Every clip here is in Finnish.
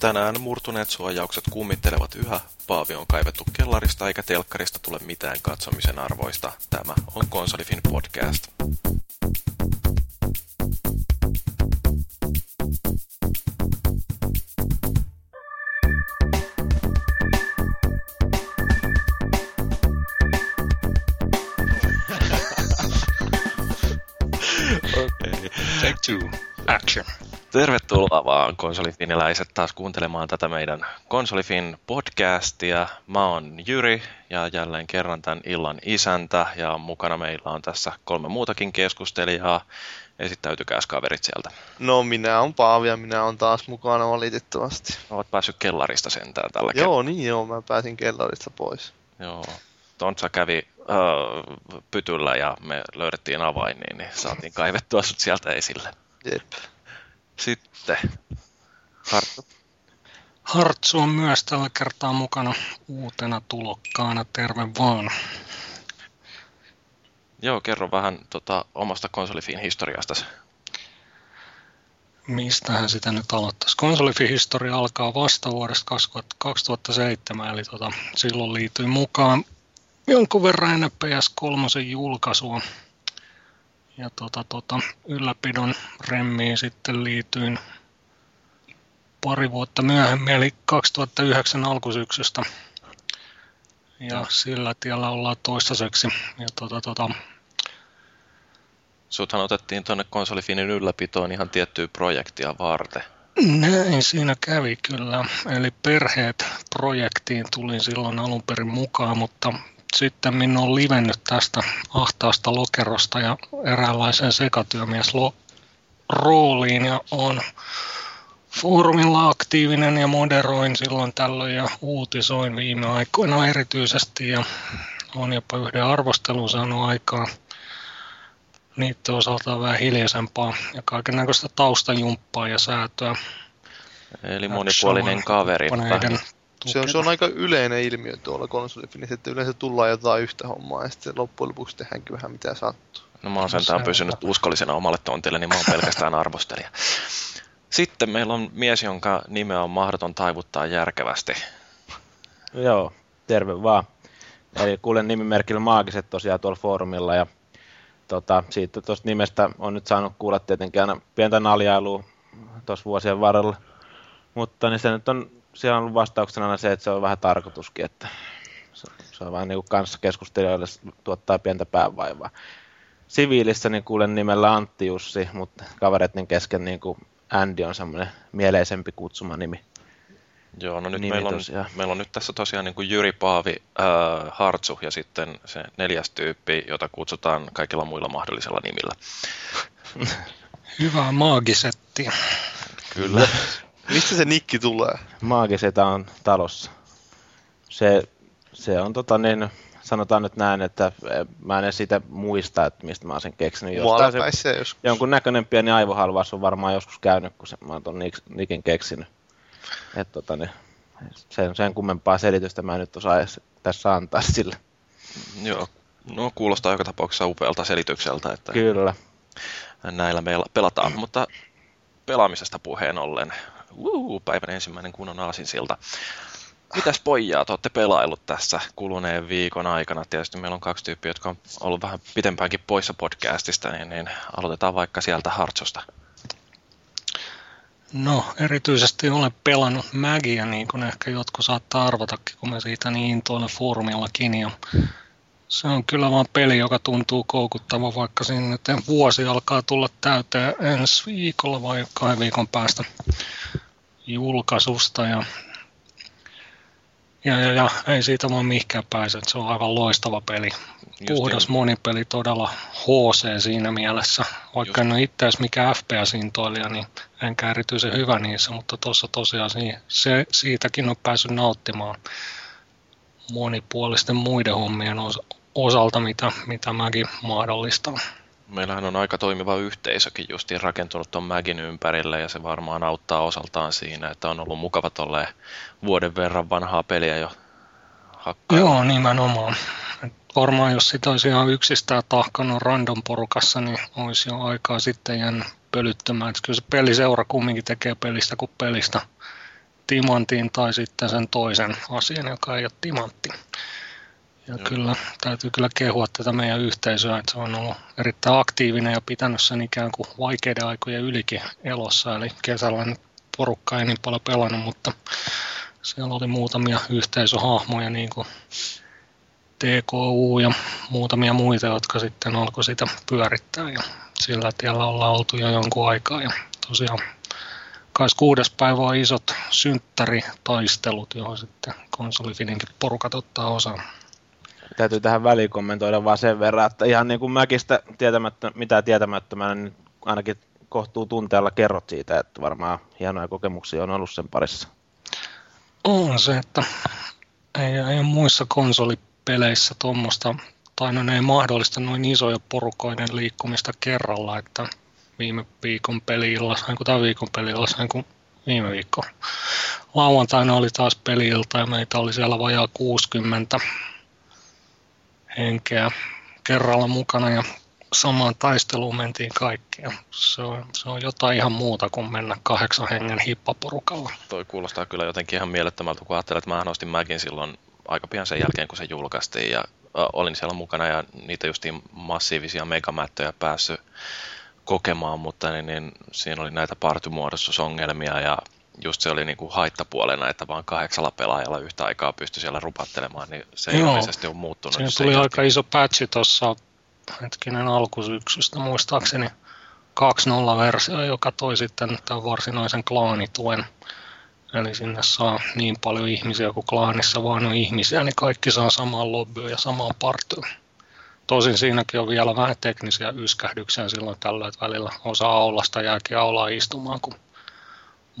Tänään murtuneet suojaukset kummittelevat yhä, paavi on kaivettu kellarista eikä telkkarista tule mitään katsomisen arvoista. Tämä on Konsolifin podcast. Okay. Take two. Action. Tervetuloa vaan konsolifiniläiset taas kuuntelemaan tätä meidän Konsolifin podcastia. Mä oon Jyri ja jälleen kerran tämän illan isäntä ja mukana meillä on tässä kolme muutakin keskustelijaa. Esittäytykääs kaverit sieltä. No minä on Paavi ja minä on taas mukana valitettavasti. Oot päässyt kellarista sentään tällä kertaa. Joo, niin joo, mä pääsin kellarista pois. Joo. Tontsa kävi uh, pytyllä ja me löydettiin avain, niin, niin saatiin kaivettua sut sieltä esille. Jep. Sitten Hartsu. Hartsu on myös tällä kertaa mukana uutena tulokkaana. Terve vaan. Joo, kerro vähän tota, omasta konsolifin historiasta. Mistähän sitä nyt aloittaisi? Konsolifin historia alkaa vasta vuodesta 2007, eli tota, silloin liityin mukaan jonkun verran ennen PS3 julkaisua ja tota, tota, ylläpidon remmiin sitten liityin pari vuotta myöhemmin, eli 2009 alkusyksystä. Ja no. sillä tiellä ollaan toistaiseksi. Ja tota, tota, Suthan otettiin tuonne konsolifinin ylläpitoon ihan tiettyä projektia varten. Näin siinä kävi kyllä. Eli perheet projektiin tulin silloin alun perin mukaan, mutta sitten minä olen livennyt tästä ahtaasta lokerosta ja eräänlaiseen sekatyömies rooliin ja on foorumilla aktiivinen ja moderoin silloin tällöin ja uutisoin viime aikoina erityisesti ja on jopa yhden arvostelun saanut aikaan. Niiden osalta vähän hiljaisempaa ja kaiken näköistä taustajumppaa ja säätöä. Eli monipuolinen kaveri se on, se on aika yleinen ilmiö tuolla konsolifinissä, että yleensä tullaan jotain yhtä hommaa ja sitten loppujen lopuksi tehdäänkin vähän mitä sattuu. No mä oon sentään pysynyt uskollisena omalle tontille, niin mä oon pelkästään arvostelija. Sitten meillä on mies, jonka nimeä on mahdoton taivuttaa järkevästi. Joo, terve vaan. Eli kuulen nimimerkillä Maagiset tosiaan tuolla foorumilla ja tota, siitä tuosta nimestä on nyt saanut kuulla tietenkin aina pientä naljailua tuossa vuosien varrella. Mutta niin se nyt on siellä on ollut vastauksena aina se, että se on vähän tarkoituskin, että se, se on vähän niin kuin kanssakeskustelijoille tuottaa pientä päävaivaa. Siviilissä niin kuulen nimellä Antti Jussi, mutta kavereiden kesken niin kuin Andy on semmoinen mieleisempi kutsuma nimi. Joo, no nyt meillä on, meillä on nyt tässä tosiaan niin kuin Jyri Paavi äh, Hartsu ja sitten se neljäs tyyppi, jota kutsutaan kaikilla muilla mahdollisilla nimillä. Hyvää maagisettia. Kyllä. Mistä se nikki tulee? Maagiseta on talossa. Se, se on tota niin, sanotaan nyt näin, että eh, mä en siitä muista, että mistä mä oon sen keksinyt. Jostain se, se joskus. Jonkun näköinen pieni aivohalvaus on varmaan joskus käynyt, kun se, mä oon ton nikin keksinyt. Et tota niin, sen, sen kummempaa selitystä mä en nyt osaa edes tässä antaa sille. Joo, no kuulostaa joka tapauksessa upealta selitykseltä, että Kyllä. näillä meillä pelataan, mutta pelaamisesta puheen ollen, Uu, päivän ensimmäinen kunnon aasinsilta. Mitäs pojaa, te olette pelaillut tässä kuluneen viikon aikana? Tietysti meillä on kaksi tyyppiä, jotka on ollut vähän pitempäänkin poissa podcastista, niin, niin aloitetaan vaikka sieltä Hartsosta. No, erityisesti olen pelannut Magia, niin kuin ehkä jotkut saattaa arvatakin, kun mä siitä niin tuolla foorumillakin. Ja se on kyllä vaan peli, joka tuntuu koukuttava, vaikka sinne vuosi alkaa tulla täyteen ensi viikolla vai kahden viikon päästä julkaisusta. Ja, ja, ja, ja ei siitä vaan mihinkään pääse, se on aivan loistava peli. Puhdas Just monipeli, todella HC siinä mielessä. Vaikka Just. en ole itse asiassa mikään FPS-intoilija, niin enkä erityisen hyvä niissä, mutta tuossa tosiaan se, siitäkin on päässyt nauttimaan monipuolisten muiden hommien osalta, mitä, mitä mäkin mahdollistaa. Meillähän on aika toimiva yhteisökin justiin rakentunut tuon Magin ympärille ja se varmaan auttaa osaltaan siinä, että on ollut mukava tolleen vuoden verran vanhaa peliä jo hakkaa. Joo, nimenomaan. Et varmaan jos sitä olisi ihan yksistään tahkanut random porukassa, niin olisi jo aikaa sitten jäänyt pölyttämään. Et kyllä se peliseura kumminkin tekee pelistä kuin pelistä timantin tai sitten sen toisen asian, joka ei ole timantti. Ja Joo. kyllä, täytyy kyllä kehua tätä meidän yhteisöä, että se on ollut erittäin aktiivinen ja pitänyt sen ikään kuin vaikeiden aikojen ylikin elossa. Eli kesällä nyt porukka ei niin paljon pelannut, mutta siellä oli muutamia yhteisöhahmoja, niin kuin TKU ja muutamia muita, jotka sitten alkoi sitä pyörittää. Ja sillä tiellä ollaan oltu jo jonkun aikaa. Ja tosiaan 26. päivä on isot synttäritaistelut, johon sitten konsolifininkin porukat ottaa osaa. Täytyy tähän väliin kommentoida vaan sen verran, että ihan niin kuin Mäkistä tietämättä, mitä tietämättömänä, niin ainakin kohtuu tunteella kerrot siitä, että varmaan hienoja kokemuksia on ollut sen parissa. On se, että ei, ei muissa konsolipeleissä tuommoista, tai no ne ei mahdollista noin isoja porukoiden liikkumista kerralla, että viime viikon peliilla, sain kun tämän viikon peliillä, sain kun viime viikko. Lauantaina oli taas peliilta ja meitä oli siellä vajaa 60 henkeä kerralla mukana ja samaan taisteluun mentiin kaikki. Ja se, on, se on jotain ihan muuta kuin mennä kahdeksan hengen hippaporukalla. Toi kuulostaa kyllä jotenkin ihan mielettömältä, kun ajattelet, että mä ostin Mäkin silloin aika pian sen jälkeen, kun se julkaistiin. Ja äh, olin siellä mukana ja niitä justiin massiivisia megamättöjä päässyt kokemaan, mutta niin, niin, siinä oli näitä partymuodostusongelmia ja just se oli niin kuin haittapuolena, että vaan kahdeksalla pelaajalla yhtä aikaa pystyi siellä rupattelemaan, niin se Joo. ilmeisesti ole muuttunut. Siinä tuli aika iso patchi tuossa hetkinen alkusyksystä muistaakseni 2.0-versio, joka toi sitten tämän varsinaisen klaanituen. Eli sinne saa niin paljon ihmisiä kuin klaanissa vaan on ihmisiä, niin kaikki saa samaan lobbyyn ja samaan partyyn. Tosin siinäkin on vielä vähän teknisiä yskähdyksiä silloin tällöin, että välillä osa aulasta jääkin aulaa istumaan, kun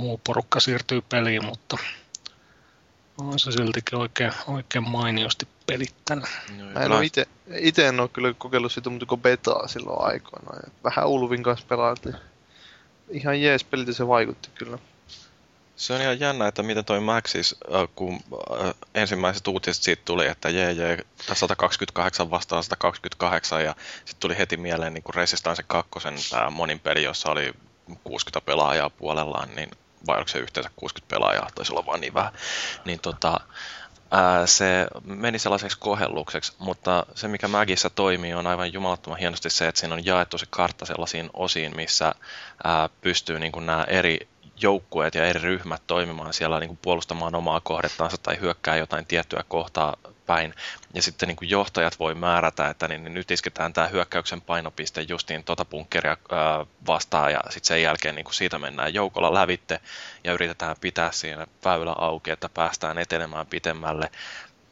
muu porukka siirtyy peliin, mutta on se siltikin oikein, oikein mainiosti pelittänyt. Joo, Mä en ole ite, ite en ole kyllä kokeillut sitä muuta kuin betaa silloin aikoinaan. Vähän Ulvin kanssa pelailtiin. Ihan jees peliltä se vaikutti kyllä. Se on ihan jännä, että miten toi Maxis, äh, kun äh, ensimmäiset uutiset siitä tuli, että jee jee, 128 vastaan 128 ja sitten tuli heti mieleen niin kuin Resistance 2, tämä monin peli, jossa oli 60 pelaajaa puolellaan, niin vai oliko se yhteensä 60 pelaajaa, taisi olla vaan niin vähän, niin tota, ää, se meni sellaiseksi kohellukseksi, mutta se mikä Magissa toimii on aivan jumalattoman hienosti se, että siinä on jaettu se kartta sellaisiin osiin, missä ää, pystyy niin nämä eri joukkueet ja eri ryhmät toimimaan siellä niin kuin puolustamaan omaa kohdettansa tai hyökkää jotain tiettyä kohtaa päin. Ja sitten niin kuin johtajat voi määrätä, että niin, niin nyt isketään tämä hyökkäyksen painopiste justiin tota bunkkeria ää, vastaan ja sitten sen jälkeen niin kuin siitä mennään joukolla lävitte ja yritetään pitää siinä väylä auki, että päästään etenemään pitemmälle.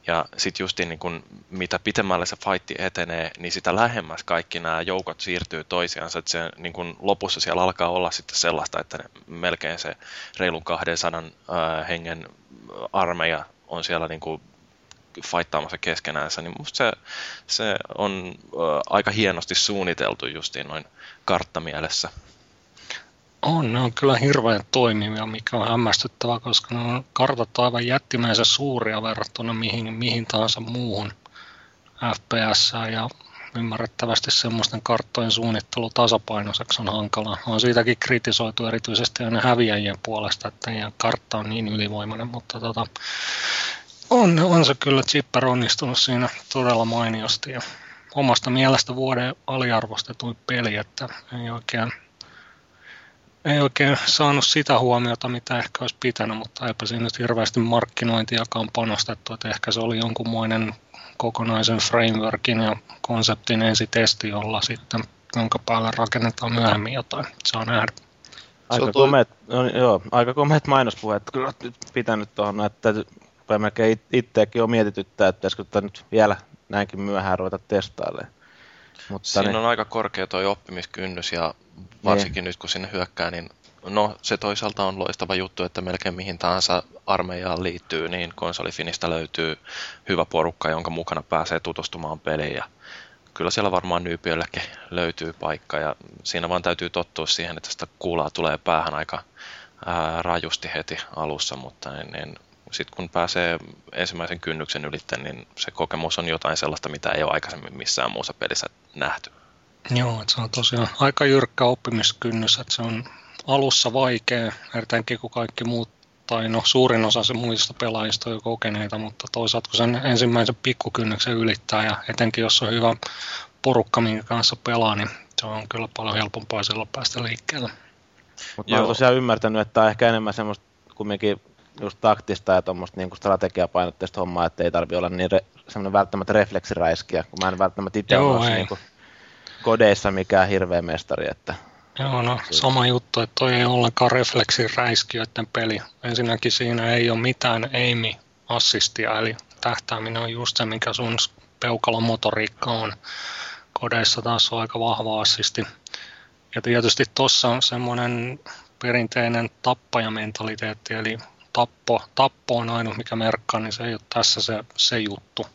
Ja sitten justiin niin kun, mitä pitemmälle se fightti etenee, niin sitä lähemmäs kaikki nämä joukot siirtyy toisiansa. Että se niin kun lopussa siellä alkaa olla sitten sellaista, että ne, melkein se reilun 200 ää, hengen armeija on siellä niin kuin fightaamassa keskenäänsä, niin musta se, se on ää, aika hienosti suunniteltu justiin noin karttamielessä. On, ne on kyllä hirveän toimivia, mikä on hämmästyttävää, koska ne on kartat aivan jättimäisen suuria verrattuna mihin, mihin tahansa muuhun FPS ja ymmärrettävästi semmoisten karttojen suunnittelu tasapainoiseksi on hankalaa. On siitäkin kritisoitu erityisesti aina häviäjien puolesta, että ja kartta on niin ylivoimainen, mutta tota, on, on se kyllä Chipper onnistunut siinä todella mainiosti ja omasta mielestä vuoden aliarvostetuin peli, että ei oikein ei oikein saanut sitä huomiota, mitä ehkä olisi pitänyt, mutta eipä siinä nyt hirveästi markkinointiakaan panostettu, että ehkä se oli jonkunmoinen kokonaisen frameworkin ja konseptin ensitesti, jolla sitten, jonka päälle rakennetaan myöhemmin jotain. Saa nähdä. Aika komeet, no, joo, aika komeet mainospuheet kyllä nyt pitänyt tuohon, että melkein it- itseäkin on mietityttää, että pitäisikö nyt vielä näinkin myöhään ruveta testailemaan. Mutta Siinä niin, on aika korkea tuo oppimiskynnys ja varsinkin nyt kun sinne hyökkää, niin no se toisaalta on loistava juttu, että melkein mihin tahansa armeijaan liittyy, niin konsolifinistä löytyy hyvä porukka, jonka mukana pääsee tutustumaan peliin ja kyllä siellä varmaan nyypiöllekin löytyy paikka ja siinä vaan täytyy tottua siihen, että sitä kuulaa tulee päähän aika ää, rajusti heti alussa, mutta niin, niin, sitten kun pääsee ensimmäisen kynnyksen ylitte, niin se kokemus on jotain sellaista, mitä ei ole aikaisemmin missään muussa pelissä nähty. Joo, että se on tosiaan aika jyrkkä oppimiskynnys, että se on alussa vaikea, erittäinkin kun kaikki muut tai no suurin osa se muista pelaajista on jo kokeneita, mutta toisaalta kun sen ensimmäisen pikkukynnyksen ylittää ja etenkin jos on hyvä porukka, minkä kanssa pelaa, niin se on kyllä paljon helpompaa silloin päästä liikkeelle. Mutta mä oon tosiaan ymmärtänyt, että on ehkä enemmän semmoista kumminkin just taktista ja tuommoista niinku strategiapainotteista hommaa, että ei tarvi olla niin re, semmoinen välttämättä refleksiräiskiä, kun mä en välttämättä itse ole niinku kodeissa mikään hirveä mestari. Että Joo, no sama juttu, että toi ei ollenkaan refleksiräiskiöiden peli. Ensinnäkin siinä ei ole mitään aimi-assistia, eli tähtääminen on just se, mikä sun peukalon motoriikka on. Kodeissa taas on aika vahva assisti. Ja tietysti tuossa on semmoinen perinteinen tappajamentaliteetti, eli tappo, tappo on ainut mikä merkkaa, niin se ei ole tässä se, se juttu.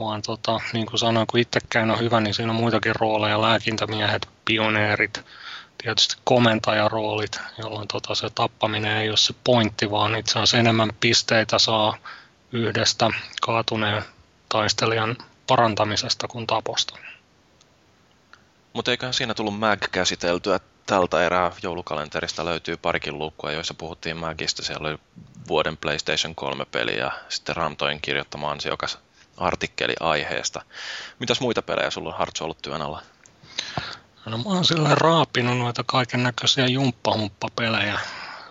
Vaan tota, niin kuin sanoin, kun itsekään on hyvä, niin siinä on muitakin rooleja, lääkintämiehet, pioneerit, tietysti komentajaroolit, jolloin tota se tappaminen ei ole se pointti, vaan itse asiassa enemmän pisteitä saa yhdestä kaatuneen taistelijan parantamisesta kuin taposta. Mutta eiköhän siinä tullut Mag käsiteltyä. Tältä erää joulukalenterista löytyy parikin lukua, joissa puhuttiin Magista. Siellä oli vuoden PlayStation 3-peli ja sitten Ramtoin kirjoittama ansiokas artikkeli aiheesta. Mitäs muita pelejä sulla on Hartsu ollut työn alla? No mä oon sillä raapinut noita kaiken näköisiä jumppahumppapelejä,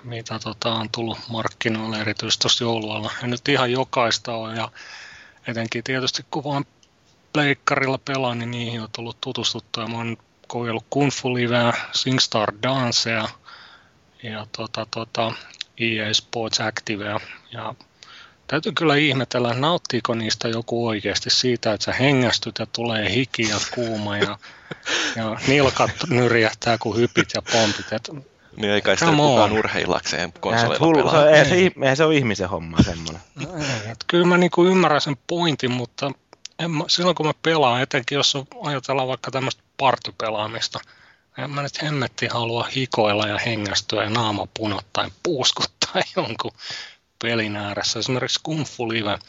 mitä tota, on tullut markkinoille erityisesti tuossa joulualla. Ja nyt ihan jokaista on ja etenkin tietysti kun vaan pleikkarilla pelaan, niin niihin on tullut tutustuttua. Mä oon kokeillut Kung Fu Liveä, SingStar Dancea ja tota, tota, EA Sports Activea. Ja täytyy kyllä ihmetellä, nauttiiko niistä joku oikeasti siitä, että sä hengästyt ja tulee hiki ja kuuma ja, ja nilkat nyrjähtää, kun hypit ja pompit. Et, niin ei kai sitä kukaan urheillakseen konsoleilla hullu, pelaa. Se, ei, se, ei se ole ihmisen homma semmoinen. No kyllä mä niinku ymmärrän sen pointin, mutta en mä, silloin kun mä pelaan, etenkin jos on, ajatellaan vaikka tämmöistä partypelaamista, en mä nyt hemmetti halua hikoilla ja hengästyä ja naama punottain puuskuttaa jonkun pelin ääressä. Esimerkiksi Kung Fu Live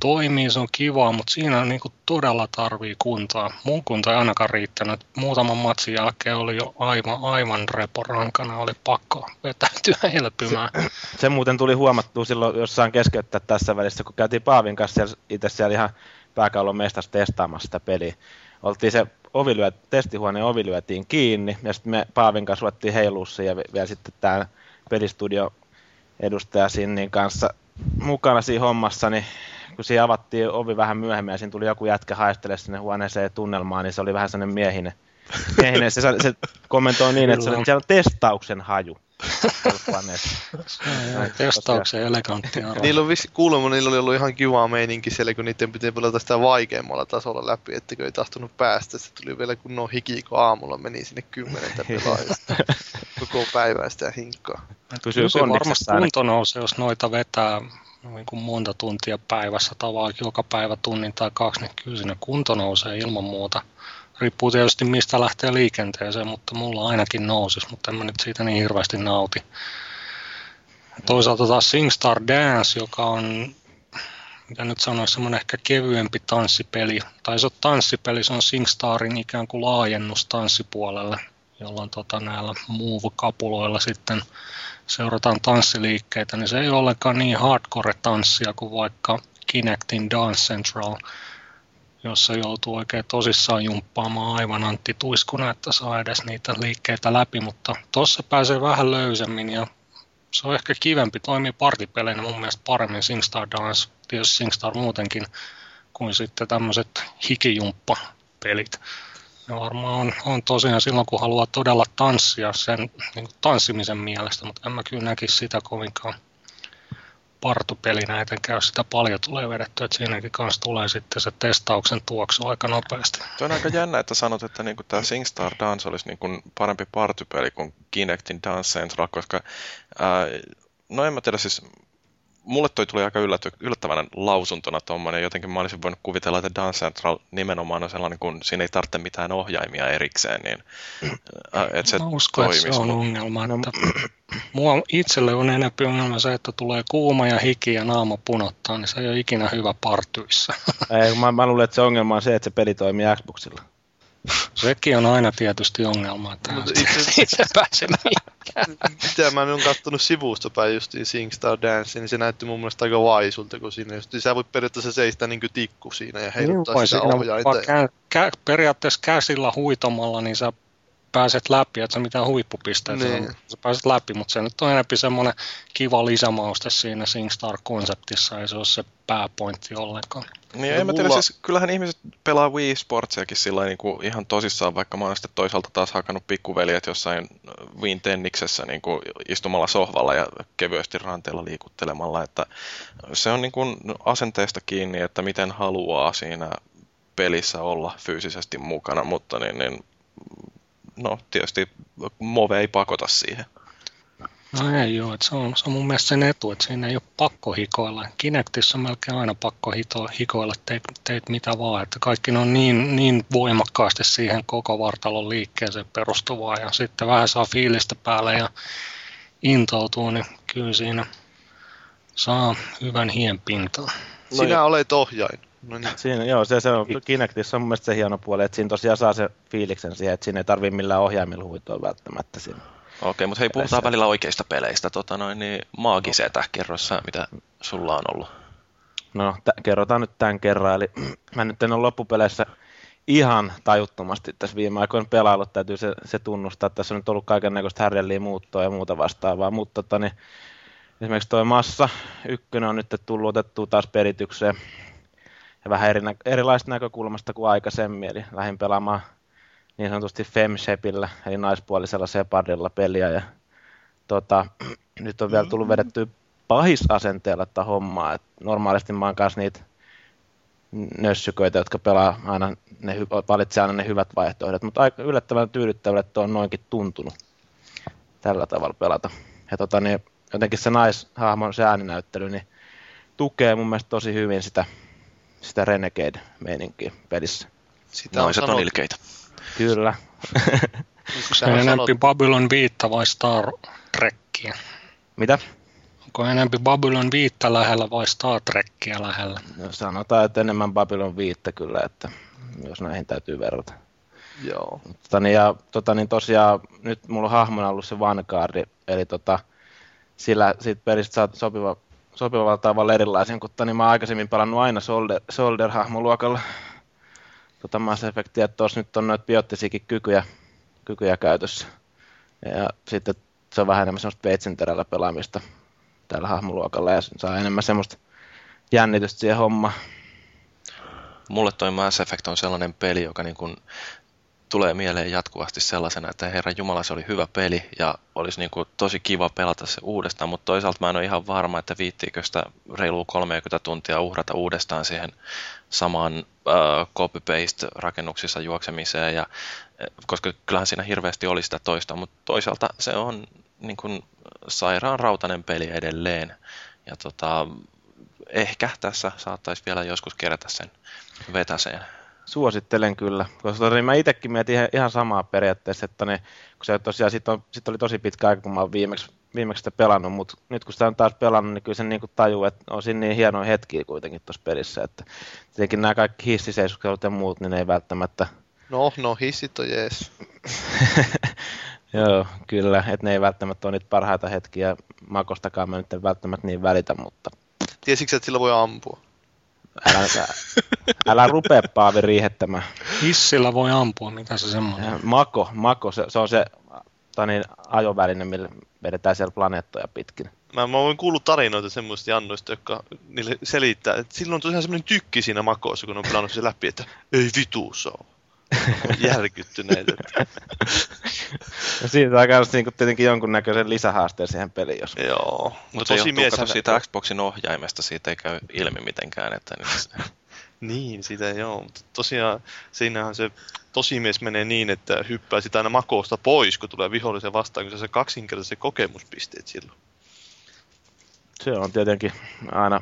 toimii, se on kivaa, mutta siinä on niinku todella tarvii kuntaa. Mun kunta ei ainakaan riittänyt. Muutaman matsin jälkeen oli jo aivan, aivan reporankana, oli pakko vetäytyä elpymään. Se, se muuten tuli huomattua silloin jossain keskeyttää tässä välissä, kun käytiin Paavin kanssa siellä, itse siellä ihan pääkallon mestassa testaamassa sitä peliä. Oltiin se ovilyö, testihuoneen ovi lyötiin kiinni ja sitten me Paavin kanssa ruvettiin heilussa ja vielä sitten tämä pelistudio edustaja Sinnin kanssa mukana siinä hommassa, niin kun siinä avattiin ovi vähän myöhemmin ja siinä tuli joku jätkä haistele sinne huoneeseen tunnelmaan, niin se oli vähän sellainen miehinen. miehinen. Se, se kommentoi niin, että se oli, siellä on testauksen haju. Testauksen elegantti Niillä on vissi, kuulemma niillä oli ollut ihan kiva meininki siellä, kun niiden piti pelata sitä vaikeammalla tasolla läpi, ettekö ei tahtonut päästä. Se tuli vielä kunnon hiki, kun aamulla meni sinne kymmeneltä pelaajista. Koko päivää sitä hinkkaa. Pysyy se varmasti kunto nousee, jos noita vetää niin kuin monta tuntia päivässä, tavallaan joka päivä tunnin tai kaksi, niin kyllä siinä kunto nousee ilman muuta. Riippuu tietysti mistä lähtee liikenteeseen, mutta mulla ainakin nousisi, mutta en mä nyt siitä niin hirveästi nauti. Toisaalta taas SingStar Dance, joka on, mitä nyt sanoisi, semmoinen ehkä kevyempi tanssipeli. Tai se on tanssipeli, se on SingStarin ikään kuin laajennus tanssipuolelle, jolloin tota, näillä move-kapuloilla sitten seurataan tanssiliikkeitä, niin se ei ole ollenkaan niin hardcore-tanssia kuin vaikka Kinectin Dance Central – jossa joutuu oikein tosissaan jumppaamaan aivan Antti Tuiskuna, että saa edes niitä liikkeitä läpi, mutta tuossa pääsee vähän löysemmin ja se on ehkä kivempi, toimii partipeleinä mun mielestä paremmin SingStar Dance, tietysti SingStar muutenkin, kuin sitten tämmöiset hikijumppa-pelit. Ne varmaan on, on tosiaan silloin, kun haluaa todella tanssia sen niin tanssimisen mielestä, mutta en mä kyllä näkisi sitä kovinkaan partupelinä, etenkään jos sitä paljon tulee vedettyä, että siinäkin kanssa tulee sitten se testauksen tuoksu aika nopeasti. Tuo on aika jännä, että sanot, että niinku tämä SingStar Dance olisi niinku parempi partypeli kuin Kinectin Dance Central, koska ää, no en mä tiedä siis, mulle toi tuli aika yllätty, yllättävänä lausuntona tuommoinen. Jotenkin mä olisin voinut kuvitella, että Dance Central nimenomaan on sellainen, kun siinä ei tarvitse mitään ohjaimia erikseen, niin että se mä uskon, että se on ongelma. Että mua itselle on enemmän ongelma se, että tulee kuuma ja hiki ja naama punottaa, niin se ei ole ikinä hyvä partyissä. Ei, mä, mä luulen, että se ongelma on se, että se peli toimii Xboxilla. Sekin on aina tietysti ongelma, että itse, itse pääsee mitä mä nyt on kattonut sivusta päin justiin SingStar Dance, niin se näytti mun mielestä aika vaisulta, kun siinä just, sä voit periaatteessa seistä niin tikku siinä ja heiluttaa Niin, sitä vaan kä- kä- periaatteessa käsillä huitomalla, niin sä pääset läpi, että sä mitään huippupisteitä, Niin. sä pääset läpi, mutta se nyt on enemmän semmoinen kiva lisämauste siinä SingStar-konseptissa, ei se ole se pääpointti ollenkaan. Niin, en mä tiedä, siis kyllähän ihmiset pelaa Wii Sportsiakin sillä niin kuin ihan tosissaan, vaikka mä oon sitten toisaalta taas hakannut pikkuveljet jossain Wiin tenniksessä niin kuin istumalla sohvalla ja kevyesti ranteella liikuttelemalla, että se on niin kuin asenteesta kiinni, että miten haluaa siinä pelissä olla fyysisesti mukana, mutta niin, niin no tietysti Move ei pakota siihen. No ei joo, että se on, se on mun mielestä sen etu, että siinä ei ole pakko hikoilla. Kinectissa on melkein aina pakko hito, hikoilla, teit, teit mitä vaan, että kaikki ne on niin, niin voimakkaasti siihen koko vartalon liikkeeseen perustuvaa ja sitten vähän saa fiilistä päälle ja intoutuu, niin kyllä siinä saa hyvän hien pintaan. Sinä olet ohjain. No niin. Siinä, joo, se, se on, Kinectissa on mun mielestä se hieno puoli, että siinä tosiaan saa se fiiliksen siihen, että siinä ei tarvii millään ohjaimilla huitoa välttämättä siinä. Okei, mutta hei, puhutaan välillä oikeista peleistä. Tota noin, niin maagisetä, kerro sä, mitä sulla on ollut. No, t- kerrotaan nyt tämän kerran, eli mä nyt en ole loppupeleissä ihan tajuttomasti tässä viime aikoina pelaillut, täytyy se, se tunnustaa. Tässä on nyt ollut kaiken näköistä härdelliä muuttoa ja muuta vastaavaa, mutta tota, niin, esimerkiksi tuo Massa ykkönen on nyt tullut otettua taas peritykseen ja vähän eri, erilaista näkökulmasta kuin aikaisemmin, eli lähdin pelaamaan niin sanotusti femshepillä, eli naispuolisella separdilla peliä, ja tota, nyt on vielä tullut vedettyä pahisasenteella tätä hommaa, että normaalisti mä oon kanssa niitä nössyköitä, jotka pelaa aina, ne, valitsee aina ne hyvät vaihtoehdot, mutta aika yllättävän tyydyttävälle, että on noinkin tuntunut tällä tavalla pelata. Ja tota, niin, jotenkin se naishahmon se ääninäyttely, niin tukee mun mielestä tosi hyvin sitä, sitä Renegade-meininkiä pelissä. Sitä on Naiset on sanottu. ilkeitä. Kyllä. Onko se Sehän on enempi sanottu. Babylon 5 vai Star Trekkiä? Mitä? Onko enempi Babylon 5 lähellä vai Star Trekkiä lähellä? No, sanotaan, että enemmän Babylon 5 kyllä, että jos näihin täytyy verrata. Joo. Tota, niin, ja tota, niin tosiaan nyt mulla on hahmona ollut se Vanguard, eli tota, sillä siitä pelistä saa sopiva, sopivalla tavalla erilaisen, kun tota, niin mä oon aikaisemmin pelannut aina Soldier, Soldier-hahmoluokalla tota Mass Effectia, että tuossa nyt on noita biottisiakin kykyjä, kykyjä käytössä. Ja sitten se on vähän enemmän semmoista veitsenterällä pelaamista tällä hahmoluokalla ja saa enemmän semmoista jännitystä siihen hommaan. Mulle toi Mass Effect on sellainen peli, joka niin kuin tulee mieleen jatkuvasti sellaisena, että herran Jumala se oli hyvä peli ja olisi niin kuin tosi kiva pelata se uudestaan, mutta toisaalta mä en ole ihan varma, että viittiikö sitä reilua 30 tuntia uhrata uudestaan siihen samaan äh, copy-paste rakennuksissa juoksemiseen, ja, äh, koska kyllähän siinä hirveästi oli sitä toista, mutta toisaalta se on niin kuin sairaan rautainen peli edelleen. Ja tota, ehkä tässä saattaisi vielä joskus kerätä sen vetäseen. Suosittelen kyllä, koska niin mä itsekin mietin ihan, ihan samaa periaatteessa, että ne, kun se tosiaan sit, on, sit oli tosi pitkä aika, kun mä oon viimeksi, viimeksi sitä pelannut, mutta nyt kun sitä on taas pelannut, niin kyllä se niin tajuu, että on siinä niin hienoja hetkiä kuitenkin tuossa pelissä, että tietenkin nämä kaikki hissiseiskukselut ja muut, niin ne ei välttämättä, No, no, hissit on jees. joo, kyllä, että ne ei välttämättä ole niitä parhaita hetkiä, makostakaan mä nyt en välttämättä niin välitä, mutta Tiesitkö, että sillä voi ampua? Älä, älä, rupea Paavi riihettämään. Hissillä voi ampua, mitä se semmoinen on. Mako, mako se, se on se tai niin, ajoväline, millä vedetään siellä planeettoja pitkin. Mä, mä voin kuullut tarinoita semmoista jannoista, jotka niille selittää, että silloin on tosiaan semmoinen tykki siinä makossa, kun on pelannut se läpi, että ei vitu se on. Järkyttyneet. Ja siitä on myös niin tietenkin jonkunnäköisen lisähaasteen siihen peliin, jos joo. Mutta tosi mies siitä Xboxin ohjaimesta, siitä ei käy ilmi mitenkään. Että nyt se- Niin, sitä joo. Mutta tosiaan siinähän se tosimies menee niin, että hyppää sitä aina makosta pois, kun tulee vihollisen vastaan, kun se kaksinkertaiset kokemuspisteet silloin. se on tietenkin aina,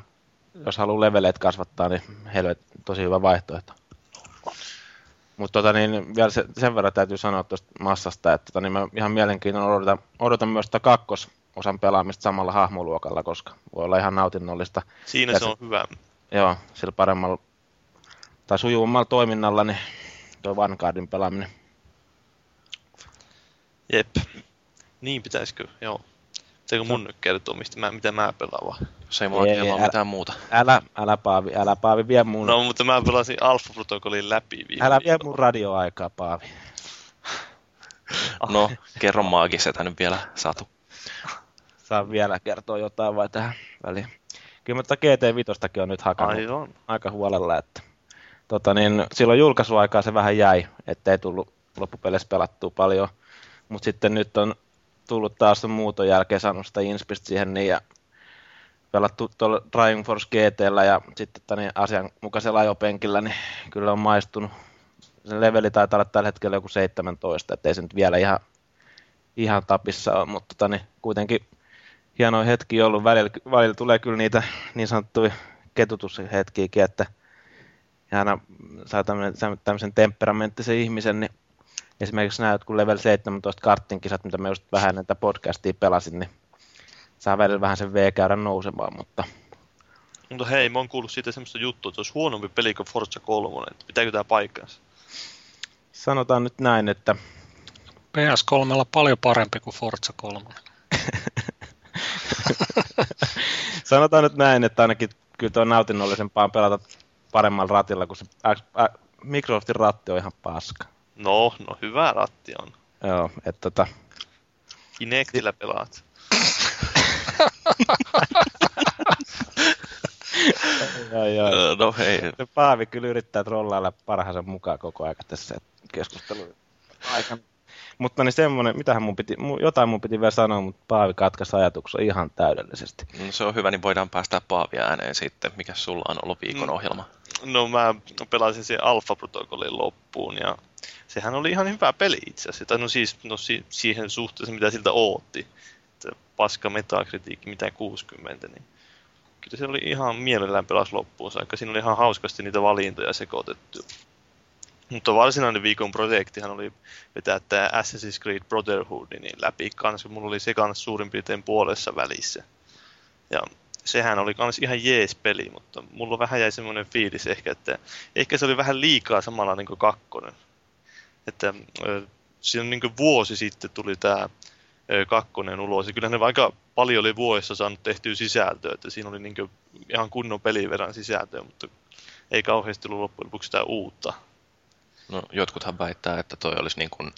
jos haluaa leveleet kasvattaa, niin helvet, tosi hyvä vaihtoehto. Mutta tota, niin, vielä se, sen verran täytyy sanoa tuosta massasta, että tota, niin mä ihan mielenkiinnolla odotan, odotan myös sitä kakkososan pelaamista samalla hahmoluokalla, koska voi olla ihan nautinnollista. Siinä Ja se se- on hyvä. Joo, sillä paremmalla tai sujuvammalla toiminnalla, niin tuo Vanguardin pelaaminen. Jep. Niin pitäisikö, joo. Pitääkö mun nyt kertoa, mistä mä, mitä mä pelaan vaan? Se ei mulla Ei, ei, älä- mitään muuta. Älä, älä Paavi, älä Paavi, vie mun, No, mutta mä pelasin Alpha Protocolin läpi viime älä vie mun radioaikaa, Paavi. No, kerro maagisetä nyt vielä satu. Saa vielä kertoa jotain vai tähän väliin. Kyllä mutta GT5 on nyt hakannut Aivan. aika huolella, että tota niin, silloin julkaisuaikaa se vähän jäi, ettei tullut loppupeleissä pelattua paljon. Mutta sitten nyt on tullut taas sen muuton jälkeen saanut sitä inspistä siihen niin ja pelattu tuolla Driving Force GTllä ja sitten tänne asianmukaisella ajopenkillä, niin kyllä on maistunut. Sen leveli taitaa olla tällä hetkellä joku 17, ettei se nyt vielä ihan, ihan tapissa ole, mutta tota, niin kuitenkin hieno hetki ollut. Välillä, välillä tulee kyllä niitä niin sanottuja ketutushetkiäkin, että aina saa tämmöisen, tämmöisen temperamenttisen ihmisen, niin esimerkiksi nämä jotkut level 17 karttin kisat, mitä mä just vähän näitä podcastia pelasin, niin saa välillä vähän sen V-käyrän nousemaan, mutta Mutta hei, mä oon kuullut siitä semmoista juttua, että se olisi huonompi peli kuin Forza 3. Että Pitääkö tää paikkansa? sanotaan nyt näin, että PS3 paljon parempi kuin Forza 3. sanotaan nyt näin, että ainakin kyllä tuo nautinnollisempaa on pelata paremmalla ratilla, kun se Microsoftin ratti on ihan paska. No, no hyvä ratti on. Joo, että tota, Kinectillä pelaat. joo, joo. Öö, No hei, Paavi kyllä yrittää trollailla parhaansa mukaan koko ajan tässä keskustelun aikana. Mutta niin semmonen, mitähän mun piti, jotain mun piti vielä sanoa, mutta Paavi katkaisi ajatuksen ihan täydellisesti. no se on hyvä, niin voidaan päästä Paavia ääneen sitten. Mikä sulla on ollut viikon Mm. ohjelma? No mä pelasin sen Alpha Protocolin loppuun ja sehän oli ihan hyvä peli itse asiassa. Tai no siis no si- siihen suhteessa, mitä siltä ootti. Että paska metakritiikki, mitä 60, niin kyllä se oli ihan mielellään pelas loppuun saakka. Siinä oli ihan hauskasti niitä valintoja sekoitettu. Mutta varsinainen viikon projektihan oli vetää tämä Assassin's Creed Brotherhood niin läpi kanssa. Mulla oli se kanssa suurin piirtein puolessa välissä. Ja sehän oli kans ihan jees peli, mutta mulla vähän jäi semmoinen fiilis ehkä, että ehkä se oli vähän liikaa samalla niin kuin kakkonen. Että siinä niin kuin vuosi sitten tuli tämä kakkonen ulos, ja kyllähän ne aika paljon oli vuodessa saanut tehtyä sisältöä, että siinä oli niin ihan kunnon peliverran sisältöä, mutta ei kauheasti ollut loppujen lopuksi sitä uutta. No, jotkuthan väittää, että toi olisi niin kuin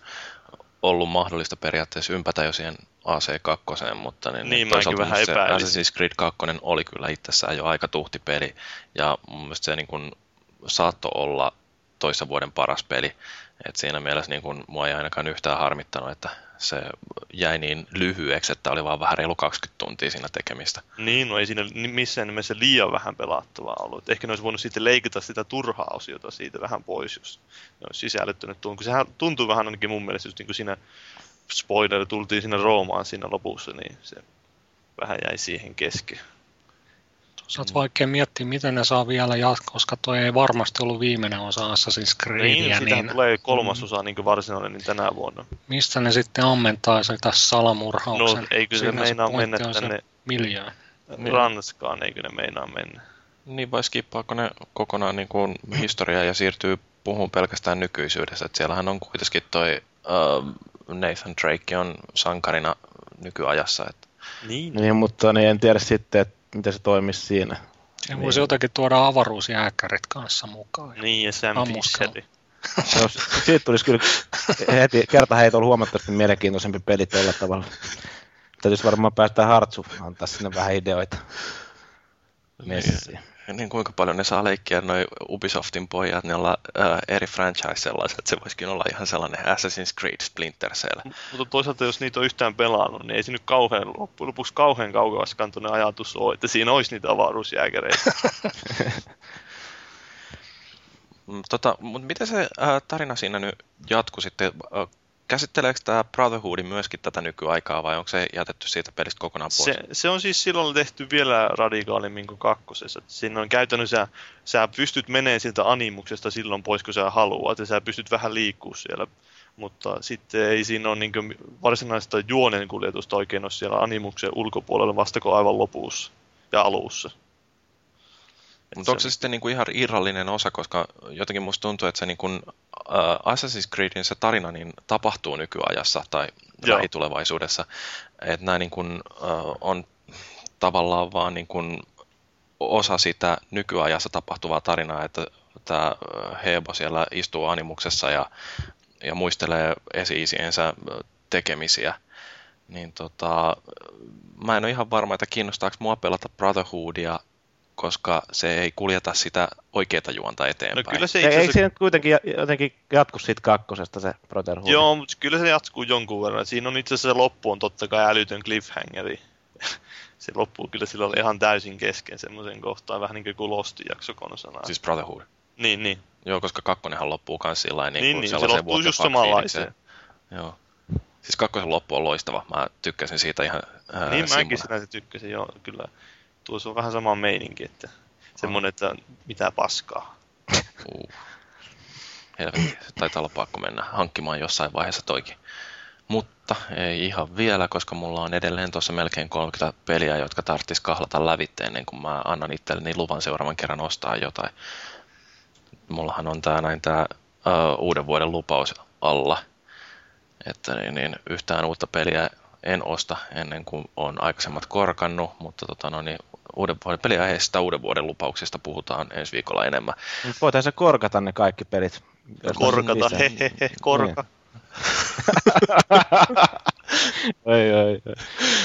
ollut mahdollista periaatteessa ympätä jo siihen AC2, mutta niin, Niin, toisaalta mäkin vähän se. Assassin's Creed 2 oli kyllä itsessään jo aika tuhti peli, ja mun mielestä se niin kuin saattoi olla toissa vuoden paras peli. Et siinä mielessä niin kuin, mua ei ainakaan yhtään harmittanut, että se jäi niin lyhyeksi, että oli vaan vähän reilu 20 tuntia siinä tekemistä. Niin, no ei siinä missään nimessä liian vähän pelattavaa ollut. Ehkä ne olisi voinut sitten leikata sitä turhaa osiota siitä vähän pois, jos ne olisi sisällyttänyt tuon. Kun sehän tuntuu vähän ainakin mun mielestä, just niin kuin siinä spoiler tultiin sinne Roomaan siinä lopussa, niin se vähän jäi siihen kesken. Sä oot vaikea miettiä, miten ne saa vielä jatkoa, koska toi ei varmasti ollut viimeinen osa Assassin's Niin, Creedia, siitä niin tulee kolmasosa niin kuin varsinainen niin tänä vuonna. mistä ne sitten ammentaa sitä salamurhauksen? No, eikö se meinaa mennä tänne Miljoona. Niin. Ranskaan, eikö ne meinaa mennä? Niin vai skippaako ne kokonaan niin kuin historiaa ja siirtyy puhun pelkästään nykyisyydessä. Et siellähän on kuitenkin toi uh, Nathan Drake on sankarina nykyajassa. Et Niin, Niin, mutta niin en tiedä sitten, että miten se toimisi siinä. Se voisi jotenkin tuoda avaruusjääkärit kanssa mukaan. niin ja Sam. Se olisi, siitä tulisi kyllä heti kerta heitolla huomattavasti mielenkiintoisempi peli tuolla tavalla. Täytyisi varmaan päästä Hartsu antaa sinne vähän ideoita messiin. niin kuinka paljon ne saa leikkiä noi Ubisoftin pojat, ne olla uh, eri franchise sellaiset, että se voisikin olla ihan sellainen Assassin's Creed Splinter Cell. Mutta toisaalta jos niitä on yhtään pelannut, niin ei se nyt kauhean, loppujen lopuksi kauhean kauaskantoinen ajatus ole, että siinä olisi niitä avaruusjääkäreitä. Mm, Tota, mutta miten se äh, tarina siinä nyt jatkuu sitten? Äh, käsitteleekö tämä Brotherhood myöskin tätä nykyaikaa vai onko se jätetty siitä pelistä kokonaan pois? se, se, on siis silloin tehty vielä radikaalimmin kuin kakkosessa. Siinä on käytännössä, sä pystyt menee siltä animuksesta silloin pois, kun sä haluat, ja sä pystyt vähän liikkuu siellä. Mutta sitten ei siinä ole niin varsinaista juonen kuljetusta oikein ole siellä animuksen ulkopuolella vastako aivan lopussa ja alussa. Mutta onko se sitten niinku ihan irrallinen osa, koska jotenkin musta tuntuu, että se niinku uh, Assassin's Creedin se tarina niin tapahtuu nykyajassa tai Joo. lähitulevaisuudessa. Että nämä niin kuin, uh, on tavallaan vaan niin kuin osa sitä nykyajassa tapahtuvaa tarinaa, että tämä Hebo siellä istuu animuksessa ja, ja muistelee esi-isiensä tekemisiä. Niin tota, mä en ole ihan varma, että kiinnostaako mua pelata Brotherhoodia, koska se ei kuljeta sitä oikeaa juonta eteenpäin. No kyllä se Ei, itse asiassa... siinä nyt kuitenkin jotenkin jatku siitä kakkosesta se Brotherhood? Joo, mutta kyllä se jatkuu jonkun verran. Siinä on itse asiassa se loppu on totta kai älytön cliffhangeri. se loppuu kyllä sillä oli ihan täysin kesken semmoisen kohtaan, vähän niin kuin Lostin jakso konsanaan. Siis Brotherhood. Niin, niin. Joo, koska kakkonenhan loppuu myös sillä niin, Niin, niin, se loppuu just samanlaiseen. Joo. Siis kakkosen loppu on loistava. Mä tykkäsin siitä ihan ää, niin mäkin simmuna. sitä tykkäsin, joo, kyllä. Tuossa on vähän sama meininki, että semmoinen, että mitä paskaa. Uh. Helvetti, taitaa olla pakko mennä hankkimaan jossain vaiheessa toikin. Mutta ei ihan vielä, koska mulla on edelleen tuossa melkein 30 peliä, jotka tarttis kahlata lävitte ennen kuin mä annan itselleni luvan seuraavan kerran ostaa jotain. Mullahan on tää näin tää uh, uuden vuoden lupaus alla. Että niin, niin, yhtään uutta peliä en osta ennen kuin on aikaisemmat korkannut, mutta tota, no, niin, uuden vuoden peliaiheista uuden vuoden lupauksista puhutaan ensi viikolla enemmän. Mut Voitaisiin se korkata ne kaikki pelit. Korkata, hehehe, korka. Ei, ei, ei.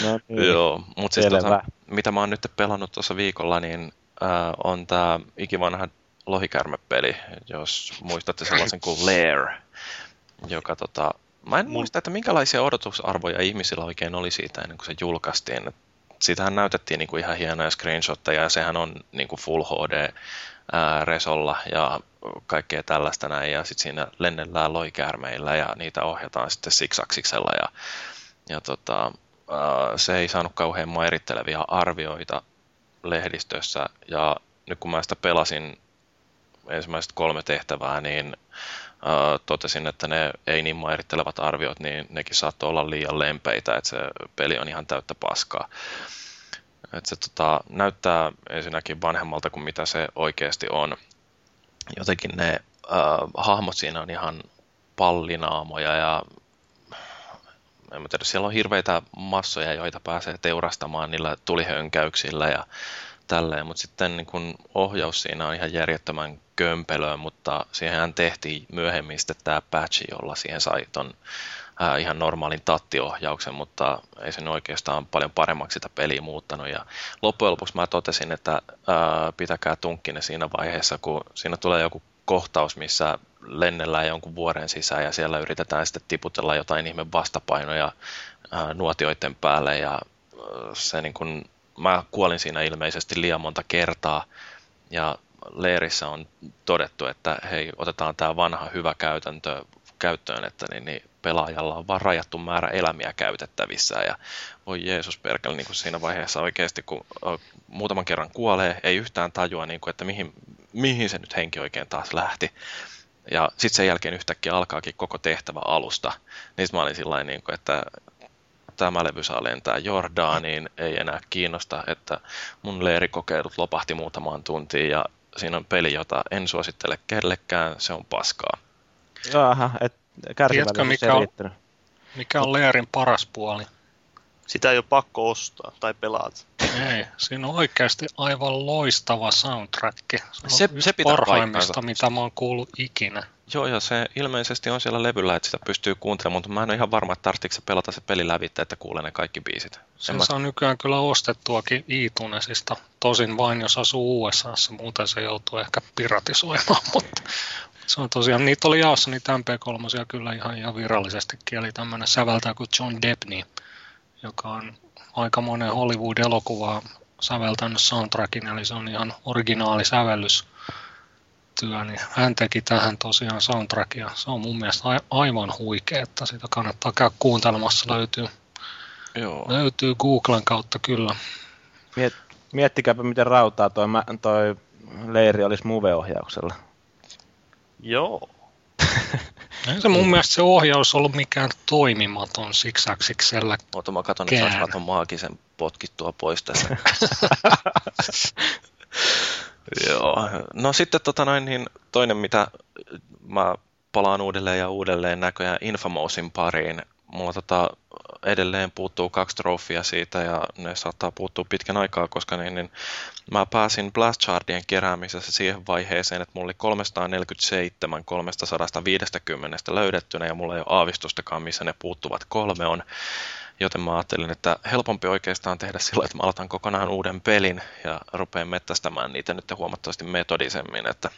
No, niin. Joo, mutta siis tota, mitä mä oon nyt pelannut tuossa viikolla, niin äh, on tämä ikivanha lohikärmepeli, jos muistatte sellaisen kuin Lair, joka tota, mä en Mun- muista, että minkälaisia odotusarvoja ihmisillä oikein oli siitä ennen kuin se julkaistiin. Et Siitähän näytettiin niinku ihan hienoja screenshotteja ja sehän on niinku Full HD resolla ja kaikkea tällaista näin. Ja sitten siinä lennellään loikäärmeillä ja niitä ohjataan sitten siksaksiksella ja, ja tota, se ei saanut kauhean mairittelevia arvioita lehdistössä. Ja nyt kun mä sitä pelasin ensimmäiset kolme tehtävää, niin totesin, että ne ei niin mairittelevat arviot, niin nekin saattoi olla liian lempeitä, että se peli on ihan täyttä paskaa. Että se tota, näyttää ensinnäkin vanhemmalta kuin mitä se oikeasti on. Jotenkin ne ää, hahmot siinä on ihan pallinaamoja ja en mä tiedä, siellä on hirveitä massoja, joita pääsee teurastamaan niillä tulihönkäyksillä ja tälleen, mutta sitten niin kun ohjaus siinä on ihan järjettömän kömpelöä, mutta siihen tehtiin myöhemmin sitten tämä patchi, jolla siihen sai ton ää, ihan normaalin tattiohjauksen, mutta ei se nyt oikeastaan paljon paremmaksi sitä peliä muuttanut. Ja loppujen lopuksi mä totesin, että ää, pitäkää tunkkinen siinä vaiheessa, kun siinä tulee joku kohtaus, missä lennellään jonkun vuoren sisään ja siellä yritetään sitten tiputella jotain ihme vastapainoja ää, nuotioiden päälle ja se niin kun, mä kuolin siinä ilmeisesti liian monta kertaa ja leirissä on todettu, että hei, otetaan tämä vanha hyvä käytäntö käyttöön, että niin, niin pelaajalla on vaan rajattu määrä elämiä käytettävissä ja voi Jeesus perkele niin kuin siinä vaiheessa oikeasti, kun muutaman kerran kuolee, ei yhtään tajua, niin kuin, että mihin, mihin se nyt henki oikein taas lähti. Ja sitten sen jälkeen yhtäkkiä alkaakin koko tehtävä alusta. Niin mä olin sillä niin kuin, että tämä levy saa lentää Jordaaniin, ei enää kiinnosta, että mun leirikokeilut lopahti muutamaan tuntiin ja siinä on peli, jota en suosittele kellekään, se on paskaa. Jaha, et Tiedätkö, mikä on-. Mikä on Leerin paras puoli? Sitä ei ole pakko ostaa tai pelata. Ei, siinä on oikeasti aivan loistava soundtrack. Se on Se- se pitää parhaimmista, paikkansa. mitä mä oon kuullut ikinä. Joo, ja se ilmeisesti on siellä levyllä, että sitä pystyy kuuntelemaan, mutta mä en ole ihan varma, että tarvitseeko se pelata se peli lävitse, että kuulee ne kaikki biisit. Sen mä- saa nykyään kyllä ostettuakin iTunesista. Tosin vain jos asuu USAssa, muuten se joutuu ehkä piratisoimaan, mutta se on tosiaan, niitä oli jaossa niitä MP3 kyllä ihan, ihan virallisestikin, eli tämmöinen säveltäjä kuin John Debney, joka on aika monen Hollywood-elokuvaa säveltänyt soundtrackin, eli se on ihan originaali sävellystyö, niin hän teki tähän tosiaan soundtrackia. Se on mun mielestä a- aivan huikea, että sitä kannattaa käydä kuuntelemassa, löytyy Joo. Löytyy Googlen kautta kyllä. Miet, miettikääpä, miten rautaa toi, mä- toi leiri olisi Move-ohjauksella. Joo. Ei se mun mielestä se ohjaus ollut mikään toimimaton siksaksiksellä. Ota mä katon, että mä ton maagisen potkittua pois tässä. Joo. No sitten tota noin, niin toinen, mitä mä palaan uudelleen ja uudelleen näköjään Infamousin pariin. Mulla tota, edelleen puuttuu kaksi trofia siitä ja ne saattaa puuttua pitkän aikaa, koska niin, niin mä pääsin Blastshardien keräämisessä siihen vaiheeseen, että mulla oli 347 350 löydettynä ja mulla ei ole aavistustakaan, missä ne puuttuvat kolme on. Joten mä ajattelin, että helpompi oikeastaan tehdä sillä, että mä aloitan kokonaan uuden pelin ja rupean mettästämään niitä nyt huomattavasti metodisemmin. Että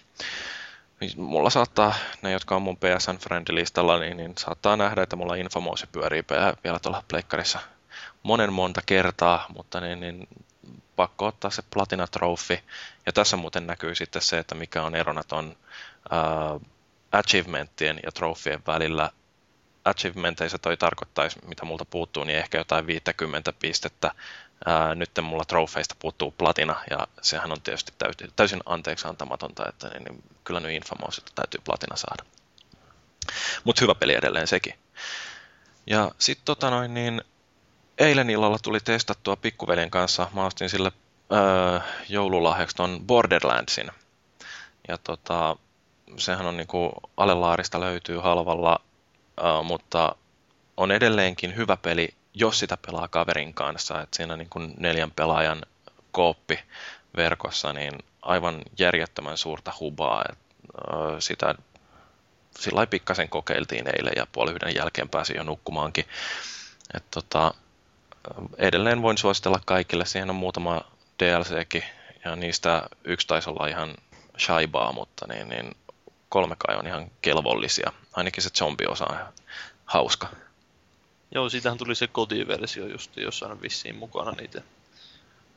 mulla saattaa, ne jotka on mun PSN Friend-listalla, niin, niin saattaa nähdä, että mulla Infamous pyörii vielä tuolla pleikkarissa monen monta kertaa, mutta niin, niin pakko ottaa se Platina Trophy. Ja tässä muuten näkyy sitten se, että mikä on erona ton uh, achievementtien ja trofien välillä achievementeissa toi tarkoittaisi, mitä multa puuttuu, niin ehkä jotain 50 pistettä. Ää, nyt mulla trofeista puuttuu platina, ja sehän on tietysti täysin, täysin anteeksi antamatonta, että niin, niin kyllä nyt Infamous täytyy platina saada. Mutta hyvä peli edelleen sekin. Ja sitten tota noin, niin eilen illalla tuli testattua pikkuveljen kanssa. Mä ostin sille ää, joululahjaksi ton Borderlandsin. Ja tota, sehän on niinku alelaarista löytyy halvalla mutta on edelleenkin hyvä peli, jos sitä pelaa kaverin kanssa. että siinä niin kuin neljän pelaajan kooppi verkossa, niin aivan järjettömän suurta hubaa. Et, sitä sillä pikkasen kokeiltiin eilen ja puoli yhden jälkeen pääsin jo nukkumaankin. Et tota, edelleen voin suositella kaikille. Siihen on muutama DLCkin ja niistä yksi taisi olla ihan shaibaa, mutta niin, niin kolme kai on ihan kelvollisia. Ainakin se zombi-osa on hauska. Joo, siitähän tuli se kotiversio just jossain vissiin mukana niitä.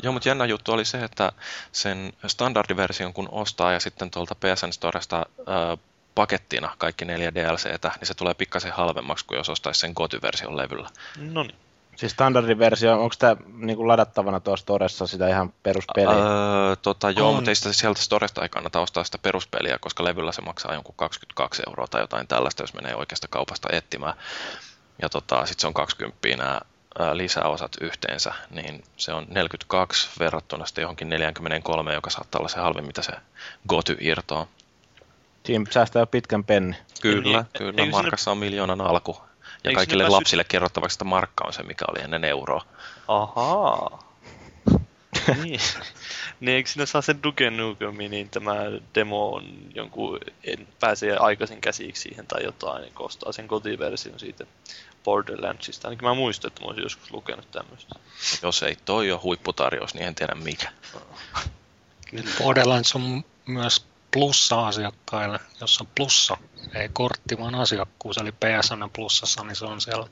Joo, mutta jännä juttu oli se, että sen standardiversion kun ostaa ja sitten tuolta PSN Storesta äh, pakettina kaikki neljä DLCtä, niin se tulee pikkasen halvemmaksi kuin jos ostaisi sen kotiversion levyllä. No niin. Siis standardiversio, onko tämä niinku ladattavana tuossa Storessa sitä ihan peruspeliä? Öö, tota, joo, on. mutta ei sitä sieltä Storesta ei kannata ostaa sitä peruspeliä, koska levyllä se maksaa jonkun 22 euroa tai jotain tällaista, jos menee oikeasta kaupasta etsimään. Ja tota, sitten se on 20 nämä lisäosat yhteensä, niin se on 42 verrattuna sitten johonkin 43, joka saattaa olla se halvin, mitä se Goty irtoaa. Siinä säästää jo pitkän penni. Kyllä, niin, kyllä. Markassa on miljoonan alku. Ja kaikille päässyt... lapsille kerrottavaksi, että markka on se, mikä oli ennen euroa. Ahaa. niin. niin eikö sinä saa sen Duke Nukemi, niin tämä demo on jonkun, en pääse aikaisin käsiksi siihen tai jotain, niin kostaa sen kotiversion siitä Borderlandsista. Ainakin mä muistan, että mä olisin joskus lukenut tämmöistä. Jos ei toi ole huipputarjous, niin en tiedä mikä. Borderlands on myös plussa-asiakkaille, jossa plussa, ei kortti, vaan asiakkuus, eli PSN plussassa, niin se on siellä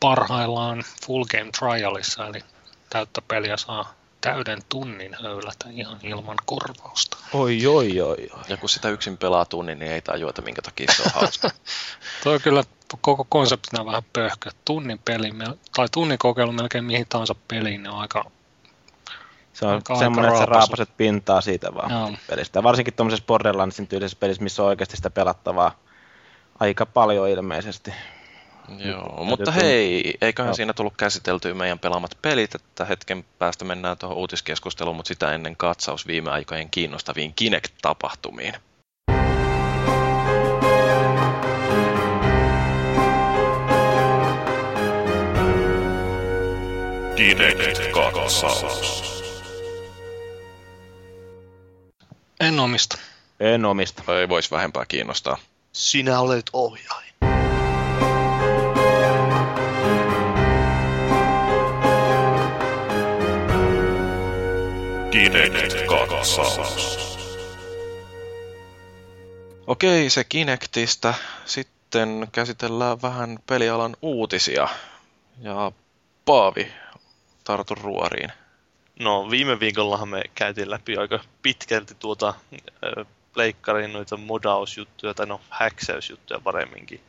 parhaillaan full game trialissa, eli täyttä peliä saa täyden tunnin höylätä ihan ilman korvausta. Oi, oi, oi, oi. Ja kun sitä yksin pelaa tunnin, niin ei tajua, että minkä takia se on hauska. Tuo kyllä koko konseptina vähän pöhkö. Tunnin peli, tai tunnin kokeilu melkein mihin tahansa peliin, ne on aika se on aika semmoinen, että sä raapaset pintaa siitä vaan Joo. pelistä. Varsinkin tuommoisessa Borderlandsin tyylisessä pelissä, missä on oikeasti sitä pelattavaa aika paljon ilmeisesti. Joo, Nyt, mutta hei, eiköhän Joo. siinä tullut käsiteltyä meidän pelaamat pelit, että hetken päästä mennään tuohon uutiskeskusteluun, mutta sitä ennen katsaus viime aikojen kiinnostaviin Kinect-tapahtumiin. Kinect-katsaus. En omista. En omista. Ei voisi vähempää kiinnostaa. Sinä olet ohjain. Kinect katsaus. Okei, se Kinectistä. Sitten käsitellään vähän pelialan uutisia. Ja Paavi, tartu ruoriin. No viime viikollahan me käytiin läpi aika pitkälti tuota pleikkarin noita modausjuttuja, tai no häksäysjuttuja paremminkin.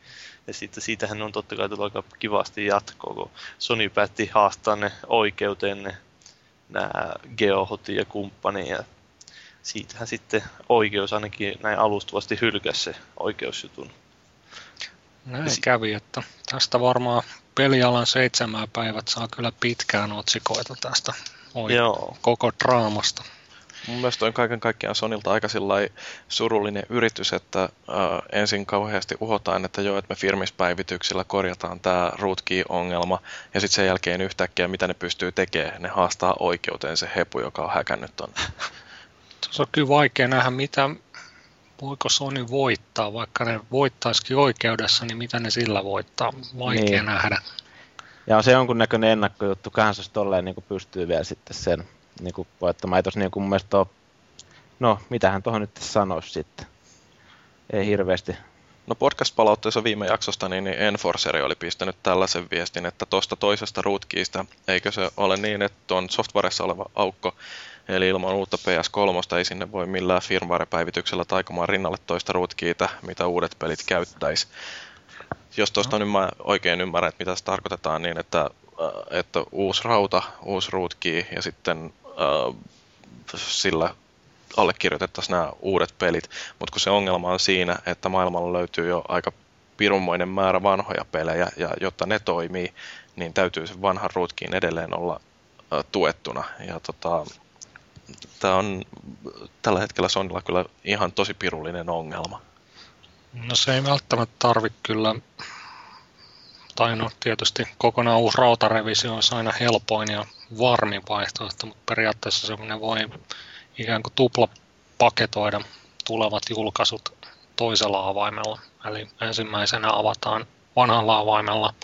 Ja sitten siitähän on totta kai tullut aika kivasti jatkoa, kun Sony päätti haastaa ne oikeuteen ne nämä Geohot ja kumppani. Ja siitähän sitten oikeus ainakin näin alustuvasti hylkäsi se oikeusjutun. Näin si- kävi, että tästä varmaan pelialan seitsemän päivät saa kyllä pitkään otsikoita tästä Oi, Joo. koko draamasta. Mun mielestä on kaiken kaikkiaan Sonilta aika surullinen yritys, että äh, ensin kauheasti uhotaan, että joo, että me firmispäivityksillä korjataan tämä rootkey-ongelma, ja sitten sen jälkeen yhtäkkiä, mitä ne pystyy tekemään, ne haastaa oikeuteen se hepu, joka on häkännyt on. Se on kyllä vaikea nähdä, mitä, voiko Sony voittaa, vaikka ne voittaisikin oikeudessa, niin mitä ne sillä voittaa, vaikea niin. nähdä. Ja on se jonkunnäköinen ennakkojuttu, kanssa jos tolleen niin pystyy vielä sitten sen niin kuin voittamaan. Ei tos niin kuin mun mielestä ole... No, mitähän tuohon nyt sanoisi sitten? Ei hirveästi. No podcast-palautteessa viime jaksosta niin, niin Enforceri oli pistänyt tällaisen viestin, että tuosta toisesta rootkiista, eikö se ole niin, että tuon softwaressa oleva aukko, eli ilman uutta PS3 ei sinne voi millään firmware-päivityksellä taikomaan rinnalle toista rootkiita, mitä uudet pelit käyttäisi. Jos tuosta no. nyt mä oikein ymmärrän, että mitä se tarkoitetaan, niin että, äh, että uusi rauta, uusi rootkey ja sitten äh, sillä allekirjoitettaisiin nämä uudet pelit, mutta kun se ongelma on siinä, että maailmalla löytyy jo aika pirunmoinen määrä vanhoja pelejä, ja jotta ne toimii, niin täytyy se vanha rootkiin edelleen olla äh, tuettuna. Ja tota, tämä on tällä hetkellä Sonilla kyllä ihan tosi pirullinen ongelma. No se ei välttämättä tarvitse kyllä, tai no tietysti kokonaan uusi rautarevisio olisi aina helpoin ja varmin vaihtoehto, mutta periaatteessa semmoinen voi ikään kuin tupla paketoida tulevat julkaisut toisella avaimella. Eli ensimmäisenä avataan vanhalla avaimella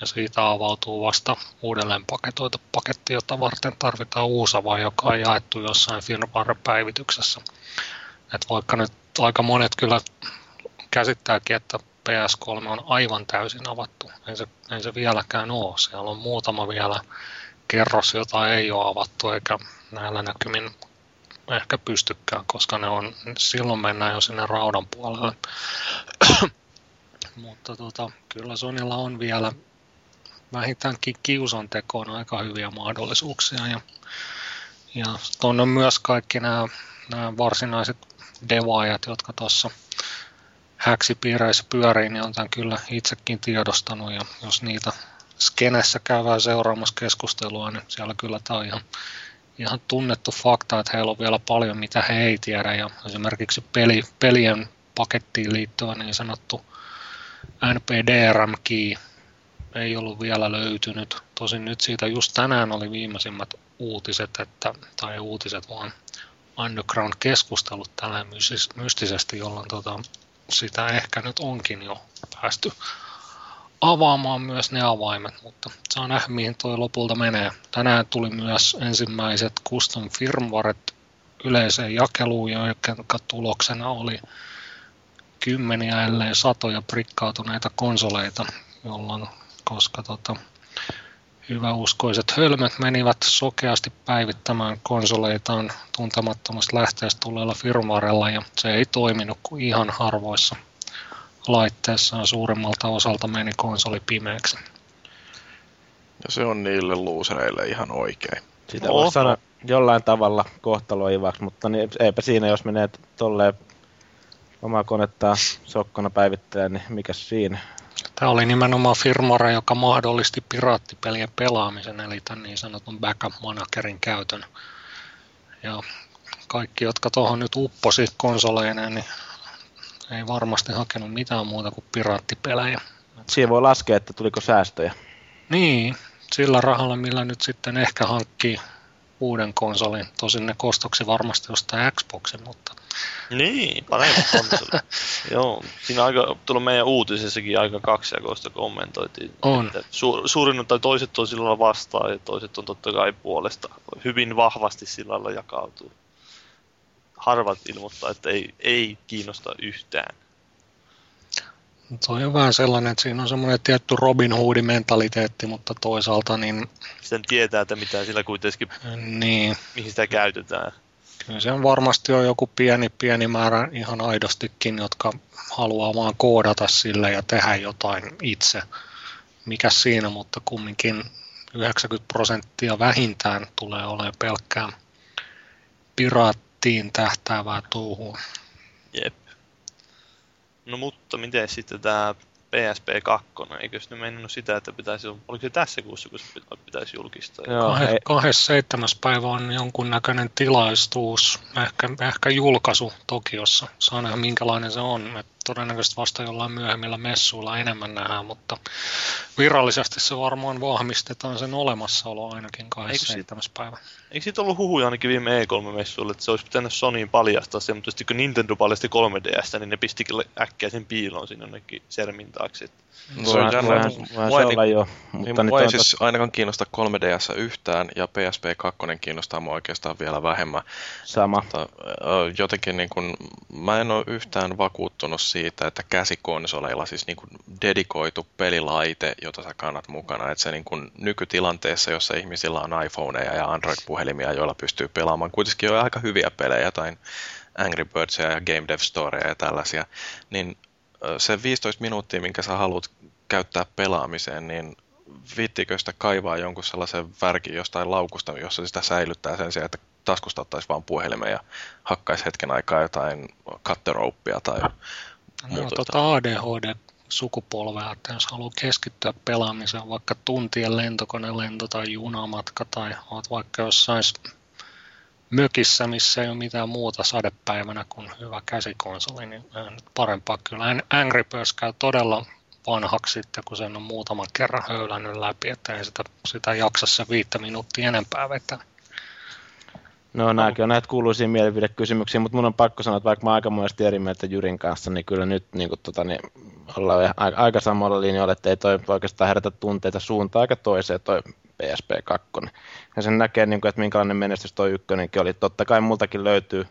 ja siitä avautuu vasta uudelleen paketoitu paketti, jota varten tarvitaan uusi avain, joka on jaettu jossain firmware-päivityksessä. Et vaikka nyt aika monet kyllä käsittääkin, että PS3 on aivan täysin avattu. Ei se, ei se vieläkään ole. Siellä on muutama vielä kerros, jota ei ole avattu, eikä näillä näkymin ehkä pystykään, koska ne on, silloin mennään jo sinne raudan puolelle. Mutta tota, kyllä Sonilla on vielä vähintäänkin kiusan tekoon aika hyviä mahdollisuuksia. Ja, ja on myös kaikki nämä, nämä varsinaiset devaajat, jotka tuossa häksipiireissä pyörii, niin on tämän kyllä itsekin tiedostanut. Ja jos niitä skenessä käydään seuraamassa keskustelua, niin siellä kyllä tämä on ihan, ihan tunnettu fakta, että heillä on vielä paljon, mitä he ei tiedä. Ja esimerkiksi peli, pelien pakettiin liittyvä niin sanottu NPDRM-key ei ollut vielä löytynyt. Tosin nyt siitä just tänään oli viimeisimmät uutiset, että, tai uutiset vaan underground-keskustelut tällä mystisesti, jolloin tota, sitä ehkä nyt onkin jo päästy avaamaan myös ne avaimet, mutta saa nähdä mihin toi lopulta menee. Tänään tuli myös ensimmäiset custom firmwaret yleiseen jakeluun, jonka tuloksena oli kymmeniä ellei satoja prikkautuneita konsoleita, jolloin koska tota, hyväuskoiset hölmöt menivät sokeasti päivittämään konsoleitaan tuntemattomasta lähteestä tulleella firmwarella ja se ei toiminut kuin ihan harvoissa laitteissaan suurimmalta osalta meni konsoli pimeäksi. Ja se on niille luusereille ihan oikein. Sitä no. voi sanoa jollain tavalla kohtaloivaksi, mutta niin, eipä siinä, jos menee tolleen omaa konetta sokkona päivittelee, niin mikä siinä? Tämä oli nimenomaan firmware, joka mahdollisti piraattipelien pelaamisen, eli tämän niin sanotun backup managerin käytön. Ja kaikki, jotka tuohon nyt upposi konsoleineen, niin ei varmasti hakenut mitään muuta kuin piraattipelejä. Siinä voi laskea, että tuliko säästöjä. Niin, sillä rahalla, millä nyt sitten ehkä hankkii uuden konsolin. Tosin ne kostoksi varmasti ostaa Xboxin, mutta niin, parempi konsoli. Joo, siinä aika, tullut meidän uutisessakin aika kaksijakoista kommentoitiin. On. Että su, suurin tai toiset on sillä vastaan ja toiset on totta kai puolesta. Hyvin vahvasti sillä lailla jakautuu. Harvat ilmoittaa, että ei, ei kiinnosta yhtään. Tuo on vähän sellainen, että siinä on semmoinen tietty Robin Hoodin mentaliteetti, mutta toisaalta niin... Sen tietää, että mitä sillä kuitenkin, niin. mihin sitä käytetään. Kyllä se on varmasti on joku pieni, pieni määrä ihan aidostikin, jotka haluaa vaan koodata sille ja tehdä jotain itse. Mikä siinä, mutta kumminkin 90 prosenttia vähintään tulee olemaan pelkkää piraattiin tähtäävää touhua. Jep. No mutta miten sitten tämä PSP 2, eikö se mennyt sitä, että pitäisi, oliko se tässä kuussa, kun se pitäisi julkistaa? Joo, Kahe, ei- 27. päivä on jonkunnäköinen tilaisuus, ehkä, ehkä julkaisu Tokiossa. Saa nähdä minkälainen se on. Et todennäköisesti vasta jollain myöhemmillä messuilla enemmän nähdään, mutta virallisesti se varmaan vahvistetaan sen olemassaolo ainakin 27. päivä. Eikö siitä ollut huhuja ainakin viime E3-messuilla, että se olisi pitänyt Sonyin paljastaa se, mutta sitten kun Nintendo paljasti 3DS, niin ne pistikin äkkiä sen piiloon sinne jonnekin sermin taakse. että Se on jännä. voihan, voihan Mua se olla jo, Niin, mutta nyt mua ei siis ainakaan kiinnosta 3DS yhtään, ja PSP 2 kiinnostaa mua oikeastaan vielä vähemmän. sama. Mutta, jotenkin niin kun, mä en ole yhtään vakuuttunut siitä, että käsikonsoleilla siis niin kun dedikoitu pelilaite, jota sä kannat mukana, että se niin kun nykytilanteessa, jossa ihmisillä on iPhoneja ja Android-puhelimia, joilla pystyy pelaamaan kuitenkin jo aika hyviä pelejä, jotain Angry Birdsia ja Game Dev Storea ja tällaisia, niin se 15 minuuttia, minkä sä haluat käyttää pelaamiseen, niin viittiikö sitä kaivaa jonkun sellaisen värkin jostain laukusta, jossa sitä säilyttää sen sijaan, että taskusta ottaisi vaan puhelimen ja hakkaisi hetken aikaa jotain katterouppia tai No, muuta. tota ADHD-sukupolvea, että jos haluaa keskittyä pelaamiseen, vaikka tuntien lentokonelento tai junamatka, tai oot vaikka jossain mökissä, missä ei ole mitään muuta sadepäivänä kuin hyvä käsikonsoli, niin nyt parempaa kyllä. Ang- Angry Birds käy todella vanhaksi sitten, kun sen on muutaman kerran höylännyt läpi, että ei sitä, sitä jaksa se viittä minuuttia enempää vetää. No nämäkin on näitä kuuluisia mielipidekysymyksiä, mutta mun on pakko sanoa, että vaikka mä aika monesti eri mieltä Jyrin kanssa, niin kyllä nyt niin kuin, tota, niin ollaan aika, samalla linjoilla, että ei toi oikeastaan herätä tunteita suuntaan aika toiseen toi PSP 2. Ja sen näkee, niin kuin, että minkälainen menestys toi ykkönenkin oli. Totta kai multakin löytyy,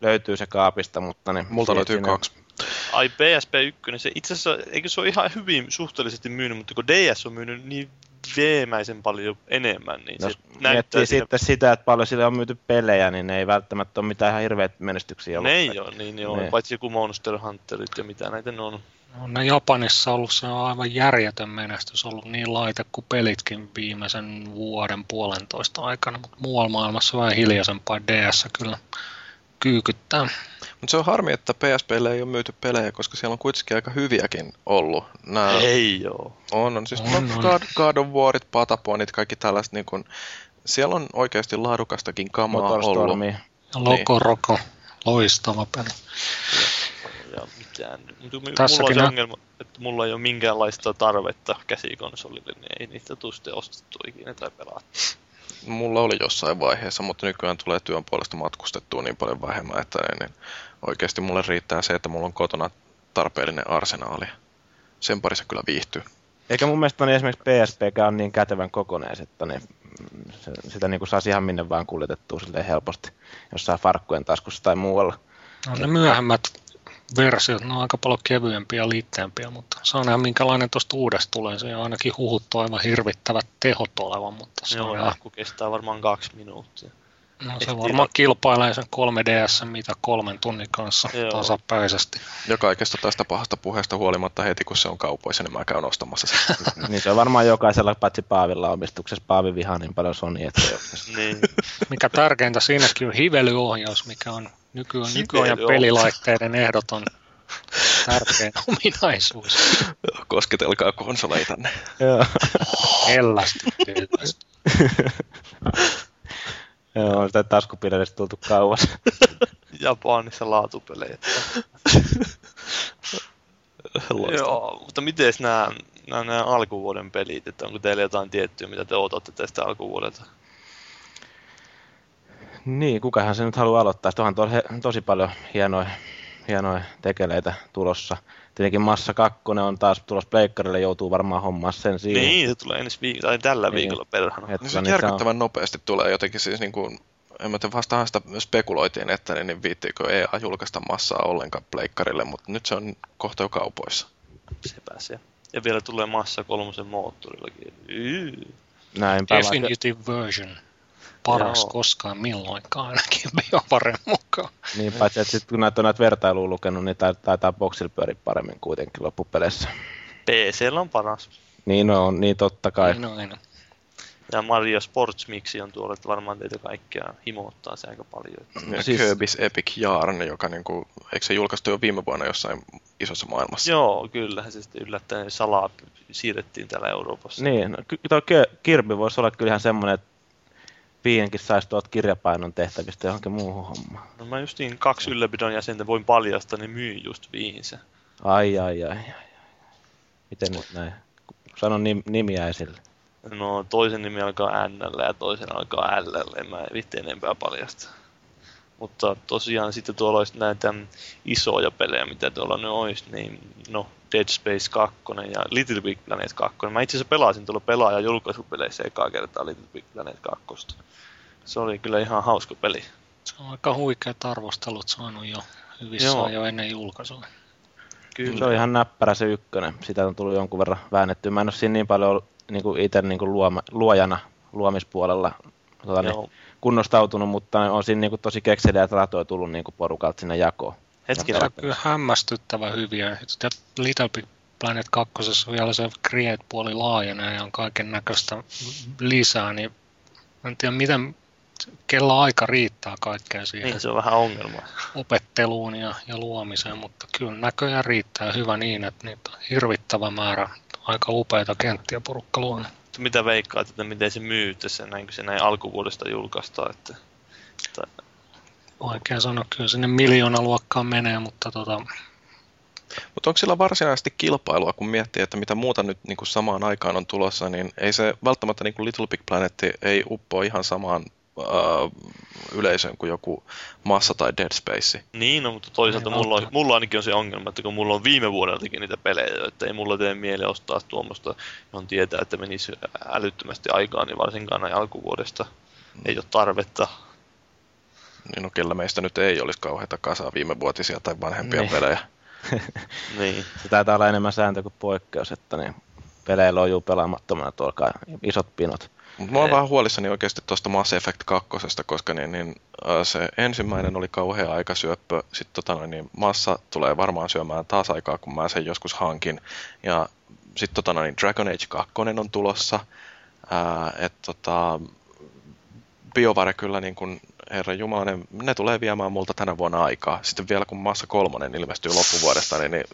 löytyy se kaapista, mutta niin, Multa löytyy kaksi. Ai PSP1, se itse asiassa, eikö se ole ihan hyvin suhteellisesti myynyt, mutta kun DS on myynyt niin veemäisen paljon enemmän, niin Jos se näyttää miettii siinä, sitten sitä, että paljon sille on myyty pelejä, niin ne ei välttämättä ole mitään ihan hirveät menestyksiä ollut. ne ei ole, niin joo, Ne. paitsi joku Monster Hunterit ja mitä näitä ne on. On ne Japanissa ollut se on aivan järjetön menestys, ollut niin laite kuin pelitkin viimeisen vuoden puolentoista aikana, mutta muualla maailmassa vähän hiljaisempaa DS kyllä kyykyttää. Mutta se on harmi, että PSPlle ei ole myyty pelejä, koska siellä on kuitenkin aika hyviäkin ollut. Nää Ei joo. on, on siis On, on. God, God of Warit, Pataponit, kaikki tällaiset niin kun, siellä on oikeasti laadukastakin kamaa ollut. Ja Loco Roco, loistava peli. Ja mitään. Mutta mulla on Tässäkin se ongelma, että mulla ei ole minkäänlaista tarvetta käsikonsolille, niin ei niitä tule sitten ostettu ikinä tai pelattu. Mulla oli jossain vaiheessa, mutta nykyään tulee työn puolesta matkustettua niin paljon vähemmän, että niin oikeasti mulle riittää se, että mulla on kotona tarpeellinen arsenaali. Sen parissa kyllä viihtyy. Eikä mun mielestä niin esimerkiksi PSP on niin kätevän kokonees, että ne, se, sitä niin kuin saisi ihan minne vaan kuljetettua silleen helposti, jossain farkkujen taskussa tai muualla. No, ne myöhemmät versiot, ne on aika paljon kevyempiä ja liitteempiä, mutta saa nähdä minkälainen tuosta uudesta tulee. Se on ainakin huhuttu aivan hirvittävät tehot olevan, mutta se, Joo, on, ihan- akku kestää varmaan kaksi minuuttia. no, se ehtii varmaan kilpailee sen 3DS mitä kolmen tunnin kanssa Joo. tasapäisesti. Ja kaikesta tästä pahasta puheesta huolimatta heti, kun se on kaupoissa, niin mä käyn ostamassa sen. niin se on varmaan jokaisella paitsi Paavilla omistuksessa. Paavi vihaa niin paljon Sony, että Niin. Mikä tärkeintä siinäkin on hivelyohjaus, mikä on nyky- nykyajan pelilaitteiden ehdoton tärkein ominaisuus. Kosketelkaa konsoleitanne. Joo. Hellästi tietysti. Joo, on sitä taskupilleistä tultu kauas. Japanissa laatupelejä. Joo, mutta miten nämä, nämä, nämä alkuvuoden pelit, että onko teillä jotain tiettyä, mitä te odotatte tästä alkuvuodelta? Niin, kukahan se nyt haluaa aloittaa. Sitten onhan tuolla he- tosi paljon hienoja, hienoja tekeleitä tulossa. Tietenkin Massa 2 on taas tulossa pleikkarille, joutuu varmaan hommaa sen siihen. Niin, se tulee ensi viikolla, tai tällä Niin. viikolla perhana. Että Niin se niin järkyttävän nopeasti tulee jotenkin siis niin kuin, en mä tiedä, vastahan sitä spekuloitiin, että niin, niin viittiikö EA julkaista massaa ollenkaan pleikkarille, mutta nyt se on kohta jo kaupoissa. Se pääsee. Ja vielä tulee massa kolmosen moottorillakin. Yy. Näinpä Definitive version. Paras Joo. koskaan milloinkaan ainakin BioVaren mukaan. niin paitsi, että sit kun näitä on näitä vertailuja lukenut, niin taitaa, taitaa boxilla pyöriä paremmin kuitenkin loppupeleissä. PCllä on paras. Niin on, niin totta kai. Niin on, niin on. Ja Mario Sports Mixi on tuolla, että varmaan teitä kaikkia himouttaa se aika paljon. Ja Siis- siis... Kirby's Epic Yarn, joka niin kuin, eikö se julkaistu jo viime vuonna jossain isossa maailmassa. Joo, kyllähän se sitten yllättäen salaa siirrettiin täällä Euroopassa. Niin, no, Ke- Kirby voisi olla kyllä ihan semmoinen, että Viienkin saisi tuolta kirjapainon tehtävistä johonkin muuhun hommaan. No mä justiin kaksi ylläpidon jäsentä voin paljastaa, niin myy just viinsä. Ai, ai, ai, ai. ai. Miten nyt näin? Sano nim- nimiä esille. No toisen nimi alkaa N ja toisen alkaa L, en mä vitti enempää paljasta. Mutta tosiaan sitten tuolla olisi näitä isoja pelejä, mitä tuolla nyt olisi, niin no Dead Space 2 ja Little Big Planet 2. Mä itse asiassa pelasin tuolla pelaaja julkaisupeleissä ekaa kertaa Little Big Planet 2. Se oli kyllä ihan hauska peli. Se on aika huikeat arvostelut saanut jo hyvissä Joo. jo ennen julkaisua. Kyllä. Se on ihan näppärä se ykkönen. Sitä on tullut jonkun verran väännettyä. Mä en ole siinä niin paljon niin itse niin luoma, luojana luomispuolella tota, niin, kunnostautunut, mutta on siinä niin kuin, tosi kekseliä ratoja tullut niin kuin porukalta sinne jakoon. Hetkinen, Se on kyllä hämmästyttävän hyviä. Little Big Planet 2 vielä se Create-puoli laajenee ja on kaiken näköistä lisää, niin en tiedä miten, kello aika riittää kaikkea siihen niin se on vähän ongelma. opetteluun ja, ja luomiseen, mutta kyllä näköjään riittää hyvä niin, että niitä on hirvittävä määrä aika upeita kenttiä porukka luonut. Mutta Mitä veikkaat, että miten se myy tässä näin, kun se näin alkuvuodesta julkaistaan, että, että Vaikea sanoa, kyllä sinne miljoona luokkaan menee, mutta tota, Mutta onko sillä varsinaisesti kilpailua, kun miettii, että mitä muuta nyt niin kuin samaan aikaan on tulossa, niin ei se välttämättä niin kuin Little Big Planet ei uppoa ihan samaan äh, yleisöön kuin joku Massa tai Dead Space. Niin, no, mutta toisaalta Ei mulla, on, mulla ainakin on se ongelma, että kun mulla on viime vuodeltakin niitä pelejä, että ei mulla tee mieli ostaa tuommoista, johon tietää, että menisi älyttömästi aikaa, niin varsinkaan näin alkuvuodesta ei ole tarvetta. Niin no kellä meistä nyt ei olisi kauheita kasaa viime vuotisia tai vanhempia Niin. pelejä. Niin. Se taitaa olla enemmän sääntö kuin poikkeus, että niin peleillä on juu pelaamattomana tuolla kai isot pinot. Mutta mä oon vähän huolissani oikeasti tuosta Mass Effect 2, koska niin, niin, äh, se ensimmäinen oli kauhea aikasyöppö. Sitten tota, noin, niin Massa tulee varmaan syömään taas aikaa, kun mä sen joskus hankin. Ja sitten tota, noin, Dragon Age 2 on tulossa. Ää, et, tota, BioVare kyllä, niin kun, herra Jumala, ne, tulee viemään multa tänä vuonna aikaa. Sitten vielä kun Massa 3 ilmestyy loppuvuodesta, niin, niin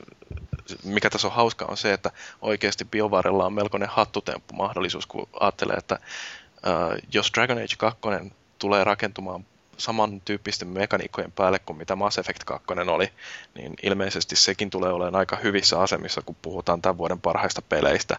mikä tässä on hauska on se, että oikeasti BioVarella on melkoinen hattutemppu mahdollisuus, kun ajattelee, että äh, jos Dragon Age 2 tulee rakentumaan samantyyppisten mekaniikkojen päälle kuin mitä Mass Effect 2 oli, niin ilmeisesti sekin tulee olemaan aika hyvissä asemissa, kun puhutaan tämän vuoden parhaista peleistä.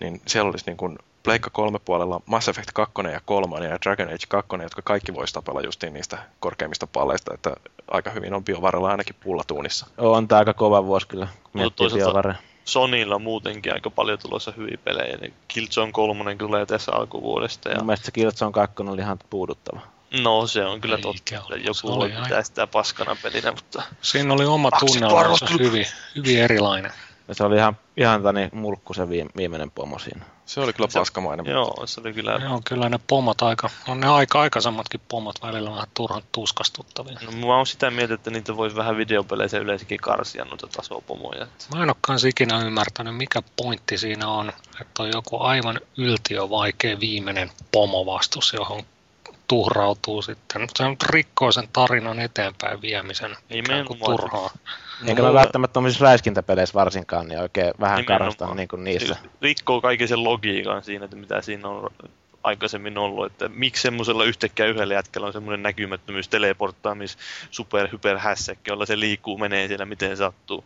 Niin siellä olisi niin kuin Pleikka 3 puolella Mass Effect 2 ja 3 ja Dragon Age 2, jotka kaikki voisi tapella justiin niistä korkeimmista palleista, että aika hyvin on BioVarella ainakin pullatuunissa. On tää aika kova vuosi kyllä, toisaalta-. Sonylla on muutenkin aika paljon tulossa hyviä pelejä. Niin Killzone 3 tulee tässä alkuvuodesta. Ja... Mun mielestä se Killzone 2 oli ihan puuduttava. No se on kyllä Eikä totta. ollut. Se Joku oli voi aika- pitää sitä paskana pelinä, mutta siinä oli oma tunnelmansa hyvin, hyvin erilainen. Ja se oli ihan, ihan tani mulkku se viime, viimeinen pomo siinä. Se oli kyllä Se- paskamainen. joo, se oli kyllä... Joo, kyllä ne pomot aika, on ne aika aikaisemmatkin pomot välillä vähän turhan tuskastuttavia. No, mä oon sitä mieltä, että niitä voisi vähän videopeleissä yleensäkin karsia noita tasopomoja. että- Mä en ole kans ikinä ymmärtänyt, mikä pointti siinä on, että on joku aivan yltiö vaikea viimeinen pomovastus, johon tuhrautuu sitten. Se on rikkoo sen tarinan eteenpäin viemisen ikään kuin turhaa. Eikä mulla- mä välttämättä tuommoisissa räiskintäpeleissä varsinkaan, niin oikein vähän Nimenomaan. karastan niin kuin niissä. Se rikkoo kaiken sen logiikan siinä, että mitä siinä on aikaisemmin ollut, että miksi semmoisella yhtäkkiä yhdellä jätkällä on semmoinen näkymättömyys, teleporttaamis, super, hyper hässäkki, jolla se liikkuu, menee siellä miten sattuu.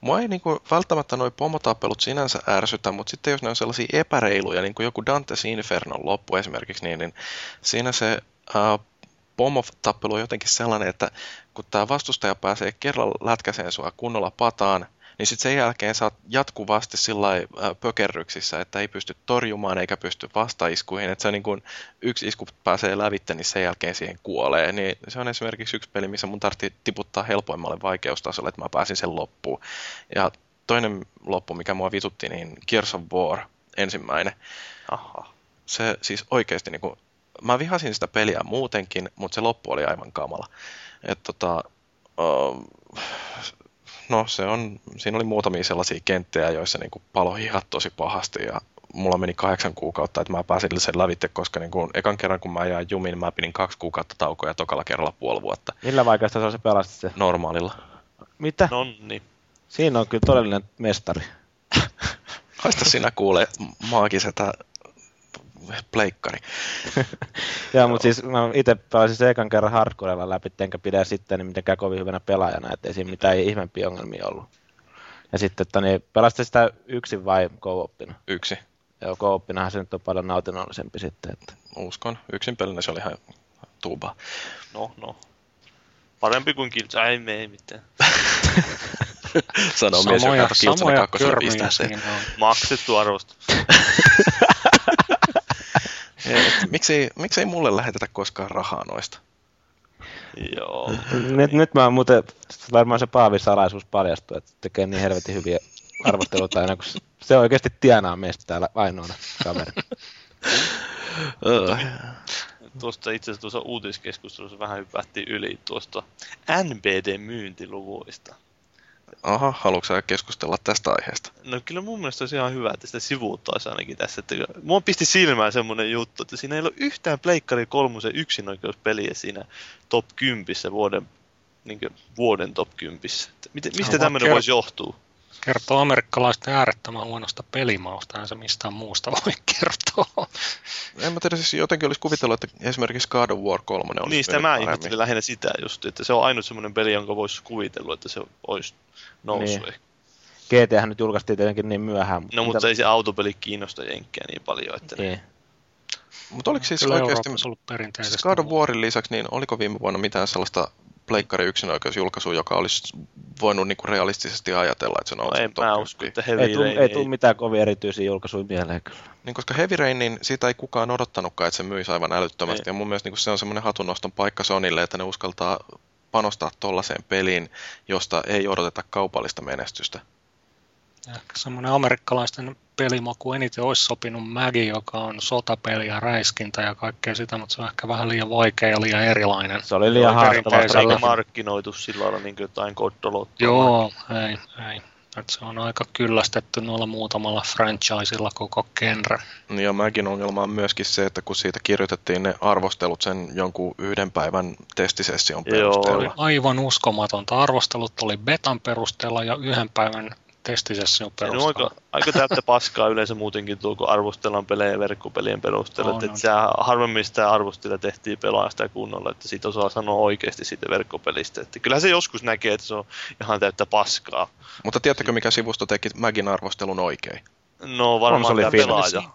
Mua ei niinku välttämättä noi pomotappelut sinänsä ärsytä, mutta sitten jos ne on sellaisia epäreiluja, niin kuin joku Dante's Infernon loppu esimerkiksi, niin, niin siinä se ää, pomotappelu on jotenkin sellainen, että kun tämä vastustaja pääsee kerran lätkäseen sua kunnolla pataan, niin sitten sen jälkeen sä oot jatkuvasti sillä ää, pökerryksissä, että ei pysty torjumaan eikä pysty vastaiskuihin, että se niin kun yksi isku pääsee lävitte, niin sen jälkeen siihen kuolee. Niin se on esimerkiksi yksi peli, missä mun tarvitsi tiputtaa helpoimmalle vaikeustasolle, että mä pääsin sen loppuun. Ja toinen loppu, mikä mua vitutti, niin Gears of War, ensimmäinen. Aha. Se siis oikeasti, niin kuin, mä vihasin sitä peliä muutenkin, mutta se loppu oli aivan kamala. Et, tota, no se on, siinä oli muutamia sellaisia kenttejä, joissa niin kuin palo hihat tosi pahasti ja mulla meni kahdeksan kuukautta, että mä pääsin sen lävitte, koska niin kuin, ekan kerran kun mä jäin jumiin, mä pidin kaksi kuukautta taukoa ja tokalla kerralla puoli vuotta Millä vaikeasta se on se pelastit se? normaalilla. Mitä? No niin. Siinä on kyllä todellinen mestari. Haista sinä kuule maagisetä pleikkari. Joo, mutta siis mä itse pelasin se ekan kerran hardcorella läpi, enkä pidä sitten niin mitenkään kovin hyvänä pelaajana, että ei siinä mitään ihmeempiä ongelmia ollut. Ja sitten, että niin, pelasit sitä yksin vai co-opina? Yksi. Joo, co-opinahan se nyt on paljon nautinnollisempi sitten. Että. Uskon. Yksin pelinä se oli ihan tuuba. No, no. Parempi kuin Kiltsa, ei me ei mitään. Sanoo mies, joka Kiltsanen kakkosella siinä on. Maksettu arvostus. Et Miksi, miksi ei mulle lähetetä koskaan rahaa noista? Joo. Nyt, nyt mä oon muuten, varmaan se Paavin salaisuus paljastuu, että tekee niin helvetin hyviä arvosteluita aina, kun se oikeasti tienaa meistä täällä ainoana kaveri. Öö. Tuosta itse asiassa tuossa uutiskeskustelussa vähän hypättiin yli tuosta NBD-myyntiluvuista. Aha, haluatko keskustella tästä aiheesta? No kyllä mun mielestä olisi ihan hyvä, että sitä sivuuttaisi ainakin tässä. Että mua pisti silmään semmonen juttu, että siinä ei ole yhtään Pleikkari kolmosen yksinoikeuspeliä siinä top 10 vuoden, niin vuoden top 10. Miten, mistä vaan tämmöinen voisi johtua? Kertoo amerikkalaisten äärettömän huonosta pelimausta, ja se mistään muusta voi kertoa. En mä tiedä, siis jotenkin olisi kuvitellut, että esimerkiksi God of War 3 olisi Niin, sitä mä ihmettelin lähinnä sitä just, että se on ainut semmoinen peli, jonka voisi kuvitella, että se olisi noussut. Niin. GThän nyt julkaistiin tietenkin niin myöhään. No, mutta ei se autopeli kiinnosta jenkkiä niin paljon, että ne... Niin. Mutta oliko siis Kyllä oikeasti, Euroopassa ollut perinteisesti. siis God of Warin lisäksi, niin oliko viime vuonna mitään sellaista pleikkari yksinoikeusjulkaisua, joka olisi voinut niinku realistisesti ajatella, että se No, en mä 10? usko, että Heavy Ei tule ei tuu mitään kovin erityisiä julkaisuja mieleen kyllä. Niin, koska Heavy Rain, niin siitä ei kukaan odottanutkaan, että se myisi aivan älyttömästi. Ei. Ja mun mielestä niin se on semmoinen hatunnoston paikka Sonille, että ne uskaltaa panostaa tollaiseen peliin, josta ei odoteta kaupallista menestystä. Ehkä semmoinen amerikkalaisten pelimaku eniten olisi sopinut Maggie, joka on sotapeli ja räiskintä ja kaikkea sitä, mutta se on ehkä vähän liian vaikea ja liian erilainen. Se oli liian Joo, haastava. perinteisellä. Eikä tällaisen- markkinoitu sillä lailla niin jotain Godolottoa. Joo, ei, ei. Et se on aika kyllästetty noilla muutamalla franchisella koko genre. Niin Ja Magin ongelma on myöskin se, että kun siitä kirjoitettiin ne arvostelut sen jonkun yhden päivän testisession Joo, perusteella. Aivan uskomatonta. Arvostelut oli betan perusteella ja yhden päivän testisession Se on perusteella. aika, aika täyttä paskaa yleensä muutenkin tuo, kun arvostellaan pelejä verkkopelien perusteella. On, että, on. harvemmin sitä arvostilla tehtiin pelaa sitä kunnolla, että siitä osaa sanoa oikeasti siitä verkkopelistä. Että kyllähän se joskus näkee, että se on ihan täyttä paskaa. Mutta tiedättekö, mikä sivusto teki Magin arvostelun oikein? No varmaan tämä pelaaja.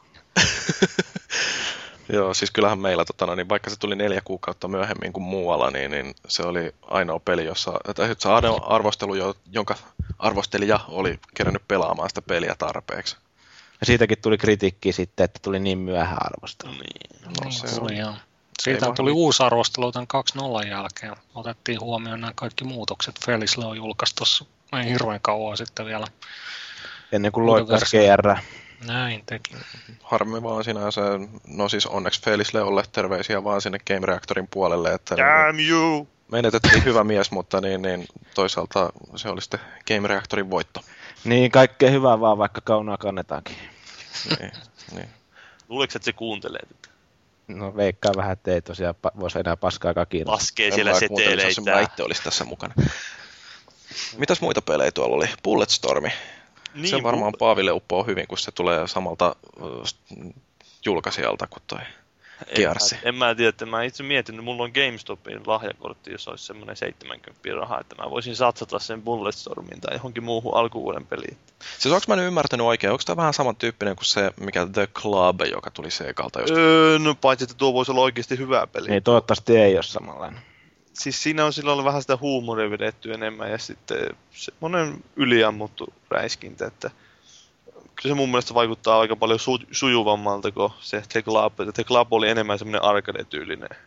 Joo, siis kyllähän meillä, tota, no, niin vaikka se tuli neljä kuukautta myöhemmin kuin muualla, niin, niin se oli ainoa peli, jossa, tai se arvostelu, jo- jonka arvostelija oli kerännyt pelaamaan sitä peliä tarpeeksi. Ja siitäkin tuli kritiikki sitten, että tuli niin myöhään arvostelu. Niin. No, Niin, se oli, joo. Siitä tuli uusi arvostelu tämän 2.0 jälkeen. Otettiin huomioon nämä kaikki muutokset. Felisle on julkaistu tuossa ei hirveän kauan sitten vielä. Ennen kuin Uuden loikkas version. GR. Näin teki. Harmi vaan sinänsä, no siis onneksi Felis Leolle terveisiä vaan sinne Game Reactorin puolelle, että Damn you! menetettiin hyvä mies, mutta niin, niin toisaalta se oli sitten Game Reactorin voitto. Niin, kaikkea hyvää vaan, vaikka kaunaa kannetaankin. Niin, niin. Luuleeko, että se kuuntelee tätä? No veikkaa vähän, että ei tosiaan pa- voisi enää paskaakaan kiinnostaa. Laskee En siellä kuuntelisi, jos mä seteleitä. itse olisi tässä mukana. Mitäs muita pelejä tuolla oli? Bulletstormi. Niin, se varmaan mu- Paaville uppoo hyvin, kun se tulee samalta äh, julkaisijalta kuin toi en, Gearsi. mä, en mä tiedä, että mä itse mietin, että mulla on GameStopin lahjakortti, jos olisi semmoinen 70 rahaa, että mä voisin satsata sen Bulletstormin tai johonkin muuhun alkuvuoden peliin. Siis onko mä nyt ymmärtänyt oikein? Onko tämä vähän samantyyppinen kuin se, mikä The Club, joka tuli Segalta joskus? Öö, no paitsi, että tuo voisi olla oikeasti hyvä peli. Niin toivottavasti ei ole samanlainen. Siis siinä on silloin vähän sitä huumoria vedetty enemmän ja sitten semmoinen yliammuttu räiskintä, että kyllä se mun mielestä vaikuttaa aika paljon su- sujuvammalta kuin se The Club. The Club oli enemmän semmoinen arcade-tyylinen.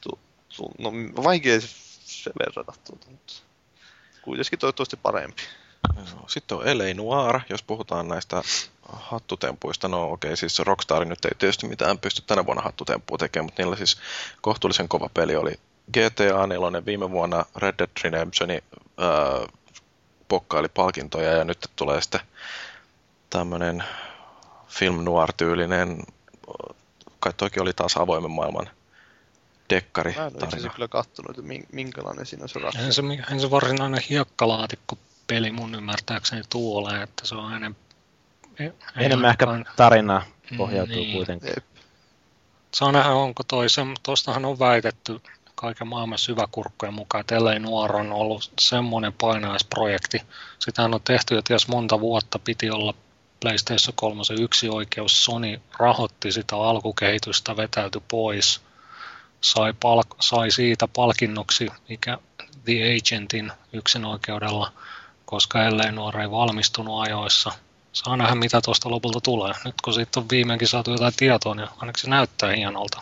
Tu- tu- no vaikea se verrata tuota, mutta kuitenkin toivottavasti parempi. Sitten on LA Noir, jos puhutaan näistä hattutempuista. No okei, siis Rockstar nyt ei tietysti mitään pysty tänä vuonna hattutempua tekemään, mutta niillä siis kohtuullisen kova peli oli GTA 4 viime vuonna Red Dead Redemptioni ää, pokkaili palkintoja ja nyt tulee sitten tämmöinen film noir-tyylinen, kai toikin oli taas avoimen maailman dekkari Mä en ole tarina. kyllä kattonut, että min- minkälainen siinä on se ratkaisu. Eihän se, eihän se varsinainen hiekkalaatikko peli mun ymmärtääkseni tuoleen, että se on enemmän... Enemmän ehkä tarinaa pohjautuu niin. kuitenkin. Jep. Saa nähdä, onko toi se, tuostahan on väitetty kaiken maailman syväkurkkojen mukaan, että LA Noir on ollut semmoinen painaisprojekti. Sitähän on tehty jo ties monta vuotta, piti olla PlayStation 3 yksi oikeus. Sony rahoitti sitä alkukehitystä, vetäytyi pois. Sai, palk- sai siitä palkinnoksi, mikä The Agentin yksin oikeudella, koska LA Noir ei valmistunut ajoissa. Saa nähdä, mitä tuosta lopulta tulee. Nyt kun siitä on viimeinkin saatu jotain tietoa, niin ainakin se näyttää hienolta.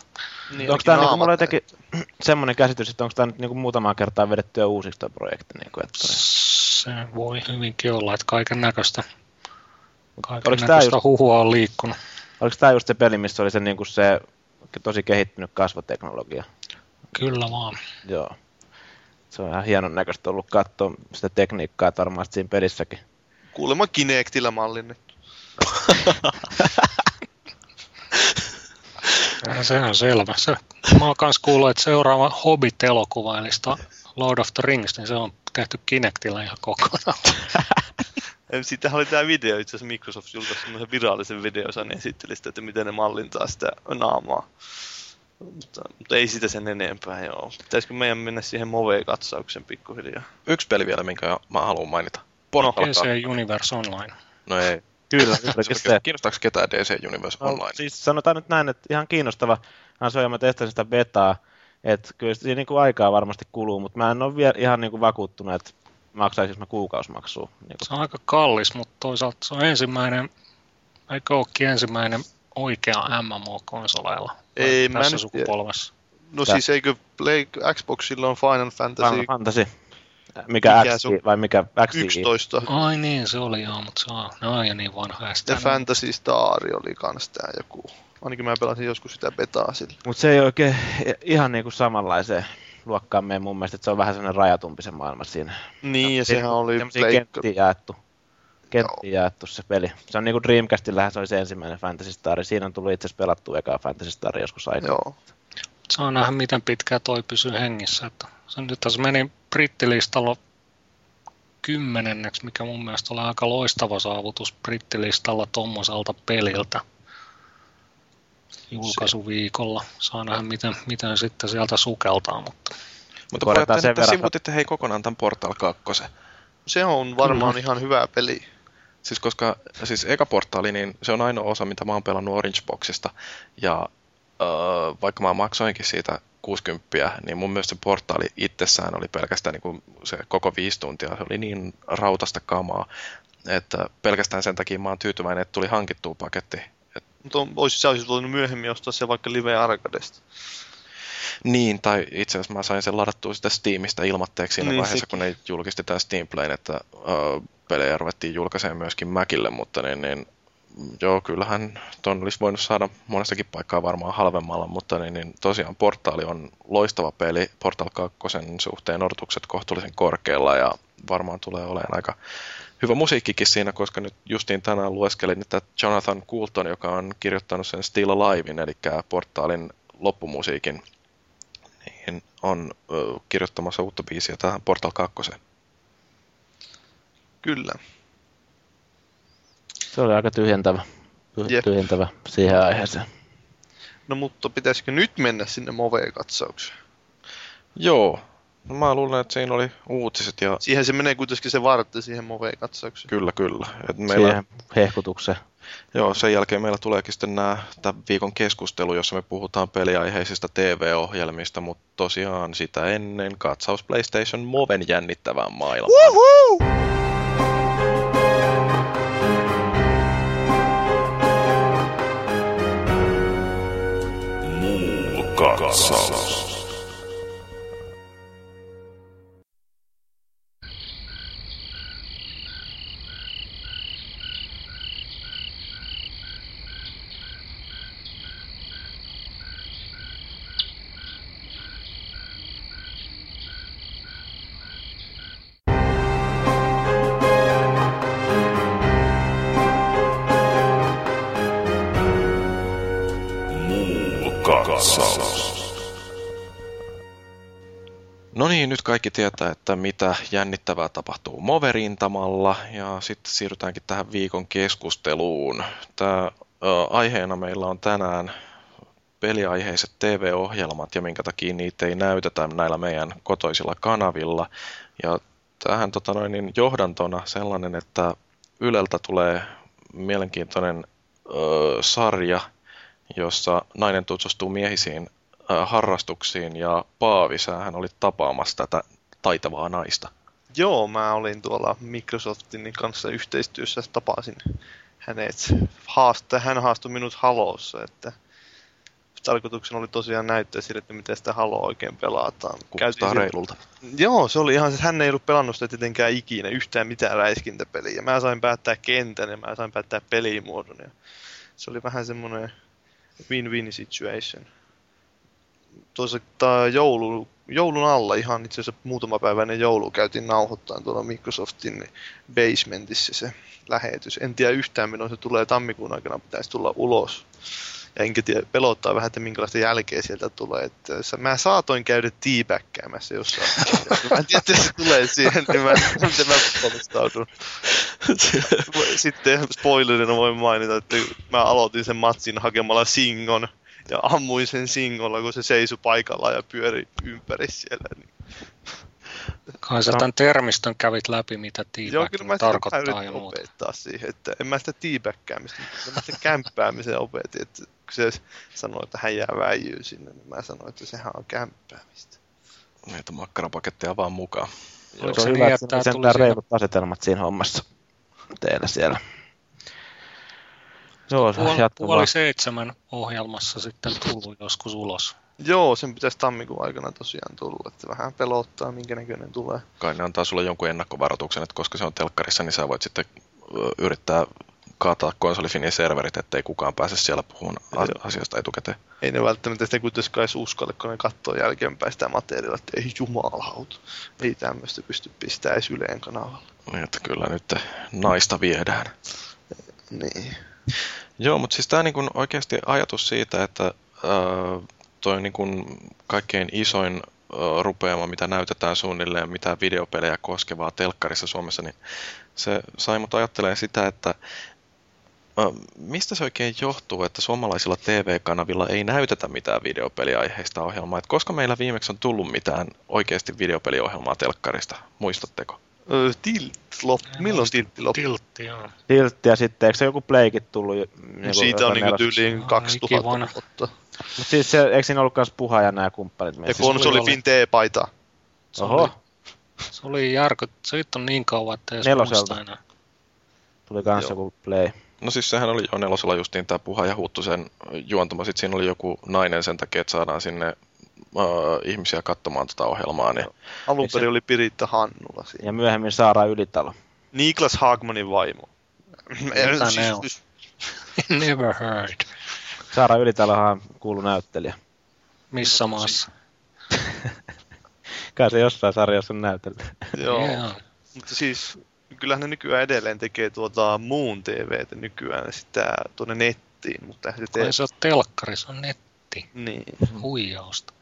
Niin, onko tämä, niin mulla jotenkin semmoinen käsitys, että onko tämä nyt niin muutamaa kertaa vedettyä uusiksi tuo projekti? Niin kuin, että... Se voi hyvinkin olla, että kaiken näköistä, just, huhua on liikkunut. Oliko tämä just se peli, missä oli se, niin kuin se tosi kehittynyt kasvoteknologia? Kyllä vaan. Joo. Se on ihan hienon näköistä ollut katsoa sitä tekniikkaa, että varmaan siinä pelissäkin. Kuulemma Kinectillä mallinnettu. se on selvä. Se, mä oon kanssa kuullut, että seuraava Hobbit-elokuva, eli Lord of the Rings, niin se on tehty Kinectillä ihan kokonaan. Siitähän oli tämä video, itse asiassa Microsoft julkaisi semmoisen virallisen videosan niin esitteli sitä, että miten ne mallintaa sitä naamaa. Mutta, mutta ei sitä sen enempää, joo. Pitäisikö meidän mennä siihen Move-katsauksen pikkuhiljaa? Yksi peli vielä, minkä mä haluan mainita. Portal no, DC Universe Online. No ei. Kyllä, se. Kiinnostaako ketään DC Universe no, Online? Siis sanotaan nyt näin, että ihan kiinnostava. Se on, ja mä testasin sitä betaa. Että kyllä siinä niin kuin aikaa varmasti kuluu, mutta mä en ole vielä ihan niin kuin vakuuttunut, että maksaisin mä kuukausimaksua. Niin kuin. Se on aika kallis, mutta toisaalta se on ensimmäinen, eikö olekin ensimmäinen oikea MMO-konsoleilla Ei, tässä mä sukupolvessa? No Tää. siis eikö Play, Xboxilla on Final Fantasy? Final Fantasy. Mikä, mikä X, vai mikä X? 11. Ai niin, se oli joo, mutta se on, ne on jo niin vanha. Ja Fantasy Star oli kans tää joku. Ainakin mä pelasin joskus sitä betaa sillä. Mut se ei oikein ihan niinku samanlaiseen luokkaan mene mun mielestä, että se on vähän sellainen rajatumpi se maailma siinä. Niin, ja sehän oli... Kenttiä jaettu. Kenttiä jaettu se peli. Se on niinku Dreamcastillähän se oli se ensimmäinen Fantasy Star. Siinä on tullut itse asiassa pelattu eka Fantasy Star joskus aikaa. Joo. Saa nähdä, miten pitkään toi pysyy hengissä. Että se nyt tässä meni brittilistalla kymmenenneksi, mikä mun mielestä oli aika loistava saavutus brittilistalla tuommoiselta peliltä julkaisuviikolla. Saa nähdä, miten, miten sitten sieltä sukeltaa, mutta... Mutta pojat, te sitten sivutitte hei kokonaan tämän Portal 2. Se on varmaan Kyllä. ihan hyvä peli. Siis koska, siis eka portaali, niin se on ainoa osa, mitä mä oon pelannut Orange Boxista. Ja vaikka mä maksoinkin siitä 60, niin mun mielestä se portaali itsessään oli pelkästään niin kuin se koko viisi tuntia. Se oli niin rautasta kamaa, että pelkästään sen takia mä oon tyytyväinen, että tuli hankittua paketti. Et... Mutta olisi, sä olisit voinut myöhemmin ostaa se vaikka Live Arcadesta. Niin, tai itse asiassa mä sain sen ladattua sitä Steamista ilmatteeksi siinä niin, vaiheessa, sekin. kun ne julkisti tämä Steam Playn, että uh, pelejä ruvettiin julkaisemaan myöskin Macille, mutta niin, niin joo, kyllähän ton olisi voinut saada monestakin paikkaa varmaan halvemmalla, mutta niin, niin tosiaan Portaali on loistava peli. Portal 2 suhteen odotukset kohtuullisen korkealla ja varmaan tulee olemaan aika hyvä musiikkikin siinä, koska nyt justiin tänään lueskelin, että Jonathan Coulton, joka on kirjoittanut sen Still Alivein, eli Portaalin loppumusiikin, niin on ö, kirjoittamassa uutta biisiä tähän Portal 2. Kyllä. Se oli aika tyhjentävä, Jep. tyhjentävä siihen aiheeseen. No mutta pitäisikö nyt mennä sinne Move-katsaukseen? Joo. No mä luulen, että siinä oli uutiset ja... Siihen se menee kuitenkin se vartti siihen Move-katsaukseen. Kyllä, kyllä. Et meillä... Siihen hehkutukseen. Joo, sen jälkeen meillä tuleekin sitten nämä tämän viikon keskustelu, jossa me puhutaan peliaiheisista TV-ohjelmista, mutta tosiaan sitä ennen katsaus PlayStation Moven jännittävään maailmaan. Woohoo! Katsaus. katsaus. Kaikki tietää, että mitä jännittävää tapahtuu Moverintamalla ja sitten siirrytäänkin tähän viikon keskusteluun. Tämä aiheena meillä on tänään peliaiheiset TV-ohjelmat ja minkä takia niitä ei näytetä näillä meidän kotoisilla kanavilla. Ja tähän tota noin, niin johdantona sellainen, että Yleltä tulee mielenkiintoinen ö, sarja, jossa nainen tutustuu miehisiin harrastuksiin ja Paavi, sähän oli tapaamassa tätä taitavaa naista. Joo, mä olin tuolla Microsoftin kanssa yhteistyössä, tapasin hänet. Haaste, hän haastoi minut Halossa, että tarkoituksena oli tosiaan näyttää sille, että miten sitä Haloa oikein pelataan. Kuulostaa reilulta. Joo, se oli ihan, hän ei ollut pelannut sitä tietenkään ikinä yhtään mitään räiskintäpeliä. Mä sain päättää kentän ja mä sain päättää pelimuodon. Ja se oli vähän semmoinen win-win situation. Toisaalta joulu, joulun alla, ihan itse asiassa muutama päivä ennen joulua käytiin nauhoittaa tuolla Microsoftin basementissa se lähetys. En tiedä yhtään milloin se tulee tammikuun aikana, pitäisi tulla ulos ja enkä tiedä, pelottaa vähän, että minkälaista jälkeä sieltä tulee. Että mä saatoin käydä tiipäkkäämässä jossain. mä en tiedä, että se tulee siihen, niin mä, miten mä valmistaudun. Sitten spoilerina voin mainita, että mä aloitin sen matsin hakemalla singon ja ammuin sen singolla, kun se seisui paikallaan ja pyöri ympäri siellä. Niin Kai sä tämän termistön kävit läpi, mitä teabag tarkoittaa ja muuta. opettaa siihen, että en mä sitä teabaggäämistä, mä sitä kämppäämisen opetin, että kun se sanoi, että hän jää väijyy sinne, niin mä sanoin, että sehän on kämppäämistä. Näitä makkarapaketteja vaan mukaan. Joo, se on hyvä, niin, että sen reilut asetelmat siinä hommassa teillä siellä. Joo, puoli, puoli seitsemän ohjelmassa sitten tullut joskus ulos. Joo, sen pitäisi tammikuun aikana tosiaan tulla, että vähän pelottaa, minkä näköinen tulee. Kai ne antaa sulle jonkun ennakkovaroituksen, että koska se on telkkarissa, niin sä voit sitten yrittää kaataa konsolifinin serverit, ettei kukaan pääse siellä puhumaan asiasta etukäteen. Ei ne välttämättä sitä kuitenkaan edes uskalle, kun ne katsoo jälkeenpäin sitä materiaalia, että ei jumalauta, ei tämmöistä pysty pistämään edes Yleen kanavalla. Niin, että kyllä nyt naista viedään. Niin. Joo, mutta siis tämä niin oikeasti ajatus siitä, että toi niin kaikkein isoin rupeama, mitä näytetään suunnilleen, mitä videopelejä koskevaa telkkarissa Suomessa, niin se sai mut ajattelemaan sitä, että mistä se oikein johtuu, että suomalaisilla TV-kanavilla ei näytetä mitään videopeliaiheista ohjelmaa? Et koska meillä viimeksi on tullut mitään oikeasti videopeliohjelmaa telkkarista, muistatteko? Tilt loppu. Milloin tiltti loppu? Tiltti, joo. Tiltti ja sitten eikö se joku Playkit tullut? Niin Siitä on niinku tyyliin 2000 vuotta. Mutta siis se, eikö siinä ollut myös puha ja nämä kumppanit? Ja kun se, se oli Fintee paita. Oho. Se oli järky, se on niin kauan, että ei muista enää. Tuli kans joku play. No siis sehän oli jo nelosella justiin tämä Puha ja sen juontama. Sitten siinä oli joku nainen sen takia, että saadaan sinne uh, ihmisiä katsomaan tätä ohjelmaa. Niin... Alun perin se... oli Piritta Hannula siinä. Ja myöhemmin Saara Ylitalo. Niklas Hagmanin vaimo. Mitä ne on? Never heard. Saara Ylitalohan kuulu näyttelijä. Missä maassa? Kai se jossain sarjassa on näytellyt. Joo. Yeah. Mutta siis kyllähän ne nykyään edelleen tekee tuota muun TVtä nykyään sitä tuonne nettiin, mutta se tee... se on telkkari, se on netti. Niin. Huijausta.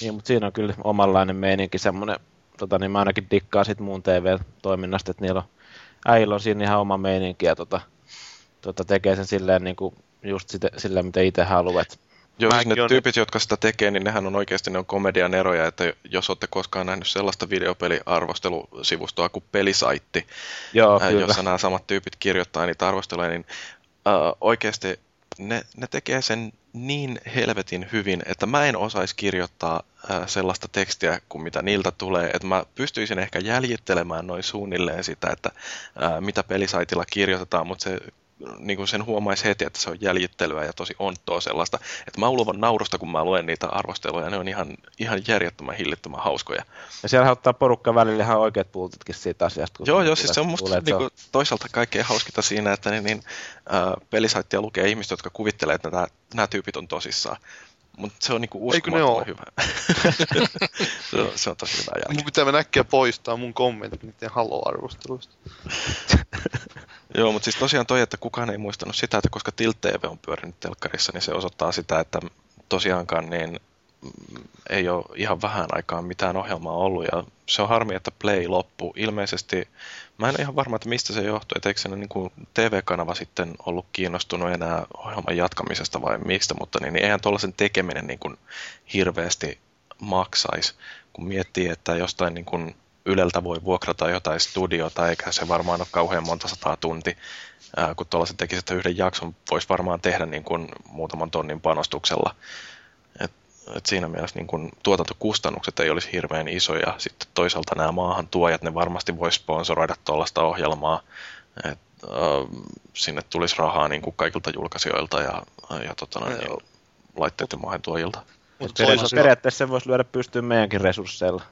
Niin, mutta siinä on kyllä omanlainen meininki semmoinen, tota, niin mä ainakin dikkaan sit muun TV-toiminnasta, että niillä on, äijillä on siinä ihan oma meininki ja tota, tota tekee sen silleen niin kuin just sitä, sillä, mitä itse haluat. Joo, siis ne on... tyypit, jotka sitä tekee, niin nehän on oikeasti ne on komedian eroja, että jos olette koskaan nähnyt sellaista videopeliarvostelusivustoa kuin Pelisaitti, Joo, äh, jossa nämä samat tyypit kirjoittaa niitä arvosteluja, niin äh, oikeasti ne, ne tekee sen niin helvetin hyvin, että mä en osaisi kirjoittaa äh, sellaista tekstiä kuin mitä niiltä tulee, että mä pystyisin ehkä jäljittelemään noin suunnilleen sitä, että äh, mitä pelisaitilla kirjoitetaan, mutta se niin kuin sen huomaisi heti, että se on jäljittelyä ja tosi onttoa sellaista. Että mä ulovan naurusta, kun mä luen niitä arvosteluja, ne on ihan, ihan järjettömän hillittömän hauskoja. Ja siellä ottaa porukka välillä ihan oikeat puututkin siitä asiasta. Joo, joo, siis se on musta kuulee, niin kuin, toisaalta kaikkein hauskinta siinä, että niin, niin, äh, pelisaittia lukee ihmiset, jotka kuvittelee, että nämä, nämä tyypit on tosissaan. Mutta se on niinku uskomattoman hyvä. se, on, se on tosi hyvä jälkeen. Mun pitää mennä äkkiä poistaa mun kommentit niiden halo-arvosteluista. Joo, mutta siis tosiaan toi, että kukaan ei muistanut sitä, että koska Tilt TV on pyörinyt telkkarissa, niin se osoittaa sitä, että tosiaankaan niin mm, ei ole ihan vähän aikaa mitään ohjelmaa ollut ja se on harmi, että Play loppu. Ilmeisesti, mä en ihan varma, että mistä se johtuu, että eikö se niin kuin TV-kanava sitten ollut kiinnostunut enää ohjelman jatkamisesta vai mistä, mutta niin, niin eihän tuollaisen tekeminen niin kuin hirveästi maksaisi, kun miettii, että jostain niin kuin Yleltä voi vuokrata jotain studiota, eikä se varmaan ole kauhean monta sataa tunti, ää, kun tuollaisen tekisi, että yhden jakson voisi varmaan tehdä niin kuin muutaman tonnin panostuksella. Et, et siinä mielessä niin kuin tuotantokustannukset ei olisi hirveän isoja. Sitten toisaalta nämä maahantuojat, ne varmasti voisi sponsoroida tuollaista ohjelmaa. Et, äh, sinne tulisi rahaa niin kuin kaikilta julkaisijoilta ja, ja tota noin, niin, laitteiden maahantuojilta. Mutta periaatteessa, periaatteessa se voisi lyödä pystyyn meidänkin resursseilla.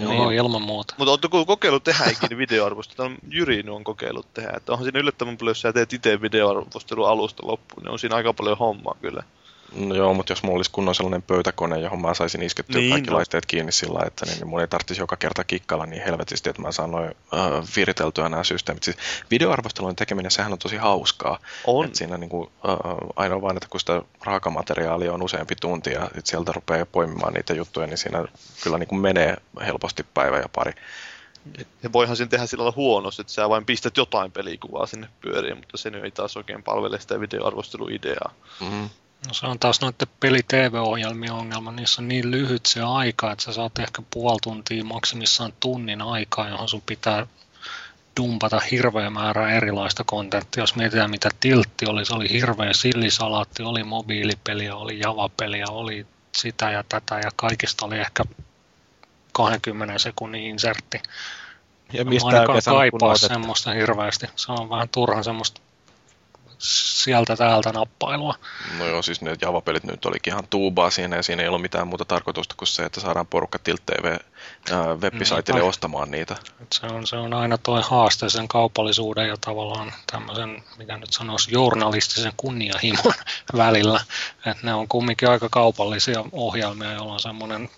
Joo, niin. ilman muuta. Mutta oletko kokeillut tehdä ikinä videoarvostelua? Jyri on kokeillut tehdä. Että onhan siinä yllättävän paljon, jos sä teet itse videoarvostelun alusta loppuun, niin on siinä aika paljon hommaa kyllä. No joo, mutta jos mulla olisi kunnon sellainen pöytäkone, johon mä saisin iskettyä niin, kaikki no. laitteet kiinni sillä, että niin, niin mun ei tarvitsisi joka kerta kikkailla niin helvetisti, että mä saan noin äh, viriteltyä nämä systeemit. Siis videoarvostelun tekeminen, sehän on tosi hauskaa. On. Että siinä niin kuin, äh, ainoa vain, että kun sitä raakamateriaalia on useampi tunti ja sit sieltä rupeaa poimimaan niitä juttuja, niin siinä kyllä niin kuin menee helposti päivä ja pari. Ja voihan sen tehdä sillä huonosti, että sä vain pistät jotain pelikuvaa sinne pyöriin, mutta se ei taas oikein palvele sitä videoarvosteluideaa. Mm. No se on taas noiden peli-TV-ohjelmien ongelma. Niissä on niin lyhyt se aika, että sä saat ehkä puoli tuntia maksimissaan tunnin aikaa, johon sun pitää dumpata hirveä määrä erilaista kontenttia. Jos mietitään mitä tiltti oli, se oli hirveä sillisalaatti, oli mobiilipeliä, oli javapeliä, oli sitä ja tätä ja kaikista oli ehkä 20 sekunnin insertti. Ja mistä oikein kaipaa semmoista hirveästi. Se on vähän turhan semmoista sieltä täältä nappailua. No joo, siis ne Java-pelit nyt olikin ihan tuubaa siinä ja siinä ei ollut mitään muuta tarkoitusta kuin se, että saadaan porukka Tilt TV web-saitille ostamaan niitä. Se on, se on aina tuo haaste sen kaupallisuuden ja tavallaan tämmöisen, mitä nyt sanoisi, journalistisen kunnianhimon välillä. Että ne on kumminkin aika kaupallisia ohjelmia, joilla on semmoinen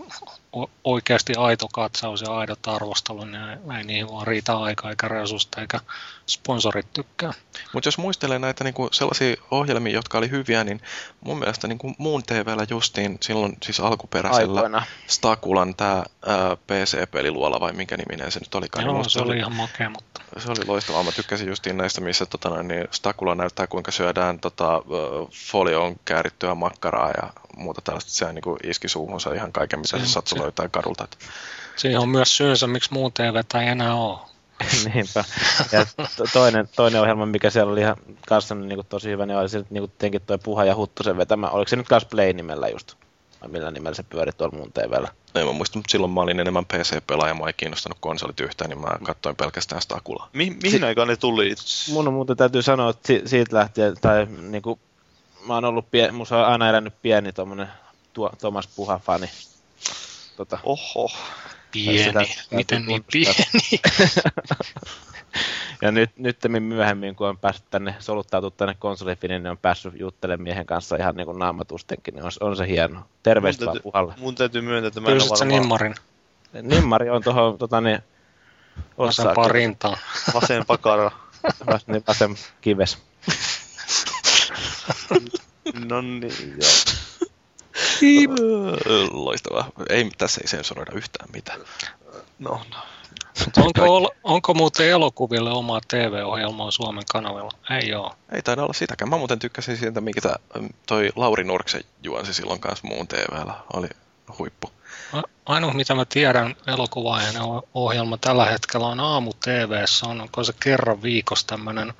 oikeasti aito katsaus ja aidot arvostelu, niin ei niihin vaan riitä aikaa eikä resursseja eikä sponsorit tykkää. Mutta jos muistelee näitä niinku sellaisia ohjelmia, jotka oli hyviä, niin mun mielestä niinku muun TVllä justiin silloin siis alkuperäisellä Aikoina. Stakulan tämä PC-peliluola vai minkä niminen se nyt oli? Joo, se oli, ihan makea, mutta... Se oli loistavaa. Mä tykkäsin justiin näistä, missä tota, noin, niin Stakula näyttää, kuinka syödään tota, folioon käärittyä makkaraa ja muuta tällaista. Se niin kuin iski suuhunsa ihan kaiken, mitä se, se sattui löytää kadulta. Siihen on myös syynsä, miksi muu TV ei enää ole. Niinpä. Ja toinen, toinen ohjelma, mikä siellä oli ihan kanssa niin kuin tosi hyvä, niin oli se niin kuin toi Puha ja Huttusen vetämä. Oliko se nyt kanssa Play-nimellä just? Vai millä nimellä se pyöri tuolla muun TVllä? En mä muista, mutta silloin mä olin enemmän PC-pelaaja, mä ei kiinnostanut konsolit yhtään, niin mä katsoin pelkästään sitä akulaa. Mi- mihin si- aikaan ne tuli? Mun on muuten täytyy sanoa, että si- siitä lähtien, tai niinku, mä oon ollut, pie- musta on aina elänyt pieni tommonen tuo, Thomas Puha-fani. Tota, Oho. Pieni, sitä, miten niin pieni? ja nyt, nyt myöhemmin, kun on päässyt tänne, soluttautu tänne konsolifiniin, niin on päässyt juttelemaan miehen kanssa ihan niin kuin naamatustenkin, niin on, on se hieno. Terveistä vaan puhalle. Mun täytyy myöntää, että mä en ole. Nimmarin? Nimmari on tuohon, tota niin, Vasempaa rintaa. Vasen pakara. Vas, niin, vasen kives. no niin, joo. Loistavaa. Ei, tässä ei sensuroida yhtään mitään. No, no. Onko, onko muuten elokuville omaa TV-ohjelmaa Suomen kanavilla? Ei ole. Ei taida olla sitäkään. Mä muuten tykkäsin siitä, mikä toi Lauri Nurksen juonsi silloin kanssa muun TVllä. Oli huippu. Ainoa, mitä mä tiedän elokuvaajan ohjelma tällä hetkellä on aamu TVssä. On, onko se kerran viikossa tämmöinen,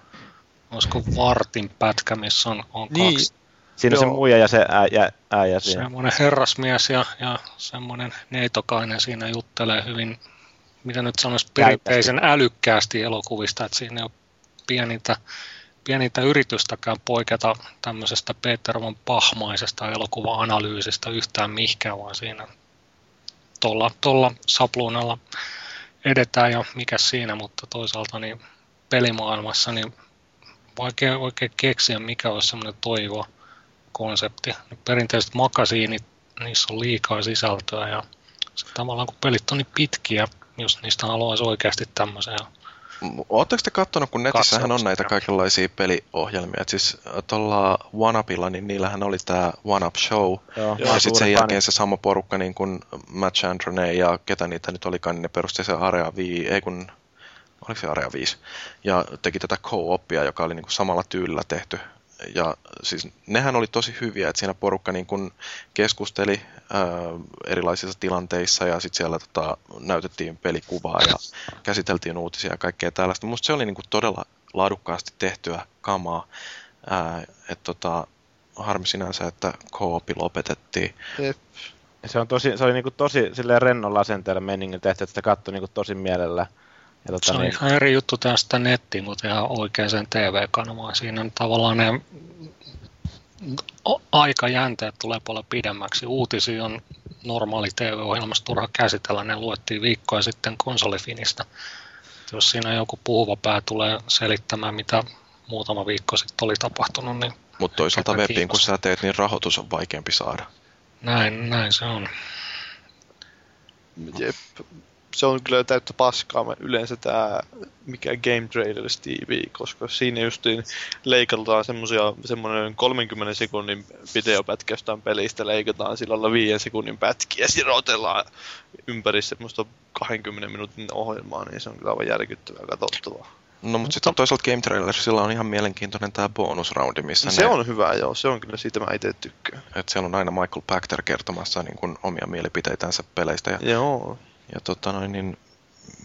olisiko vartin pätkä, missä on, on niin. kaksi Siinä Joo. se muija ja se äijä, äijä siinä. Semmoinen herrasmies ja, ja semmoinen neitokainen siinä juttelee hyvin, mitä nyt sanoisi, perinteisen älykkäästi elokuvista, että siinä ei ole pienintä, pienintä yritystäkään poiketa tämmöisestä Peter von Pahmaisesta elokuva-analyysistä yhtään mihkään, vaan siinä tuolla, tuolla sapluunalla edetään ja mikä siinä, mutta toisaalta niin pelimaailmassa niin vaikea oikein keksiä, mikä olisi semmoinen toivo, konsepti. Perinteiset makasiinit, niissä on liikaa sisältöä ja tavallaan kun pelit on niin pitkiä, jos niistä haluaisi oikeasti tämmöisen Oletteko te katsonut, kun netissähän on näitä kaikenlaisia peliohjelmia. Et siis tuolla OneUpilla, niin niillähän oli tämä OneUp Show. Joo, Ja sitten sen jälkeen se sama porukka, niin kuin Matt Chandrone ja ketä niitä nyt olikaan, niin ne perusti se Area 5, ei kun, oliko se Area 5, ja teki tätä co-oppia, joka oli niin kuin samalla tyylillä tehty. Ja siis nehän oli tosi hyviä, että siinä porukka niin kuin keskusteli ää, erilaisissa tilanteissa ja sitten siellä tota, näytettiin pelikuvaa ja käsiteltiin uutisia ja kaikkea tällaista. Musta se oli niin kuin todella laadukkaasti tehtyä kamaa. Ää, et tota, harmi sinänsä, että co-opi lopetettiin. Se, on tosi, se oli niinku tosi silleen rennolla asenteella meningin tehty, että sitä katsoi niinku tosi mielellä. Ja tota, Se on niin, ihan eri juttu tästä nettiin kuin tehdä oikeaan TV-kanavaan. Siinä tavallaan ne aikajänteet tulee paljon pidemmäksi. Uutisia on normaali TV-ohjelmassa turha käsitellä. Ne luettiin viikkoja sitten konsolifinistä. Jos siinä joku puhuva pää tulee selittämään, mitä muutama viikko sitten oli tapahtunut, niin Mutta toisaalta webiin, kun sä teet, niin rahoitus on vaikeampi saada. näin, näin se on. Jep. Se on kyllä täyttä paskaa yleensä tää mikä Game Trailers TV, koska siinä justiin leikataan semmosia, semmoinen 30 sekunnin videopätkä jostain pelistä, leikataan sillä lailla 5 sekunnin pätkiä, sirotellaan ympäri semmoista 20 minuutin ohjelmaa, niin se on kyllä aivan järkyttävää katsottavaa. No mutta sitten toisaalta Game Trailersilla on ihan mielenkiintoinen tämä bonusroundi, missä Se ne, on hyvä, joo. Se on kyllä, siitä mä itse tykkään. että siellä on aina Michael Pachter kertomassa niin kuin omia mielipiteitänsä peleistä. Ja, Joo. Ja tota noin, niin,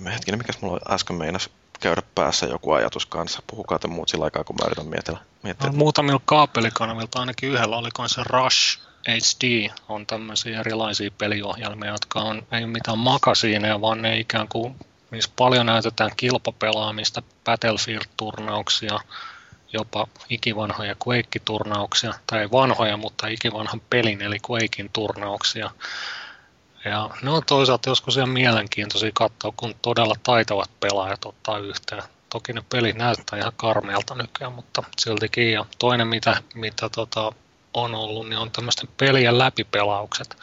hetkinen, mikäs mulla äsken meinas käydä päässä joku ajatus kanssa. Puhukaa te muut sillä aikaa, kun mä yritän miettiä. miettiä. No, muutamilla kaapelikanavilla, ainakin yhdellä, olikohan se Rush HD, on tämmöisiä erilaisia peliohjelmia, jotka on, ei ole mitään makasiineja, vaan ne ikään kuin, missä paljon näytetään kilpapelaamista, Battlefield-turnauksia, jopa ikivanhoja Quake-turnauksia, tai vanhoja, mutta ikivanhan pelin, eli Quakein turnauksia. Ja ne on toisaalta joskus ihan mielenkiintoisia katsoa, kun todella taitavat pelaajat ottaa yhteen. Toki ne pelit näyttää ihan karmealta nykyään, mutta siltikin. Ja toinen, mitä, mitä tota, on ollut, niin on tämmöisten pelien läpipelaukset.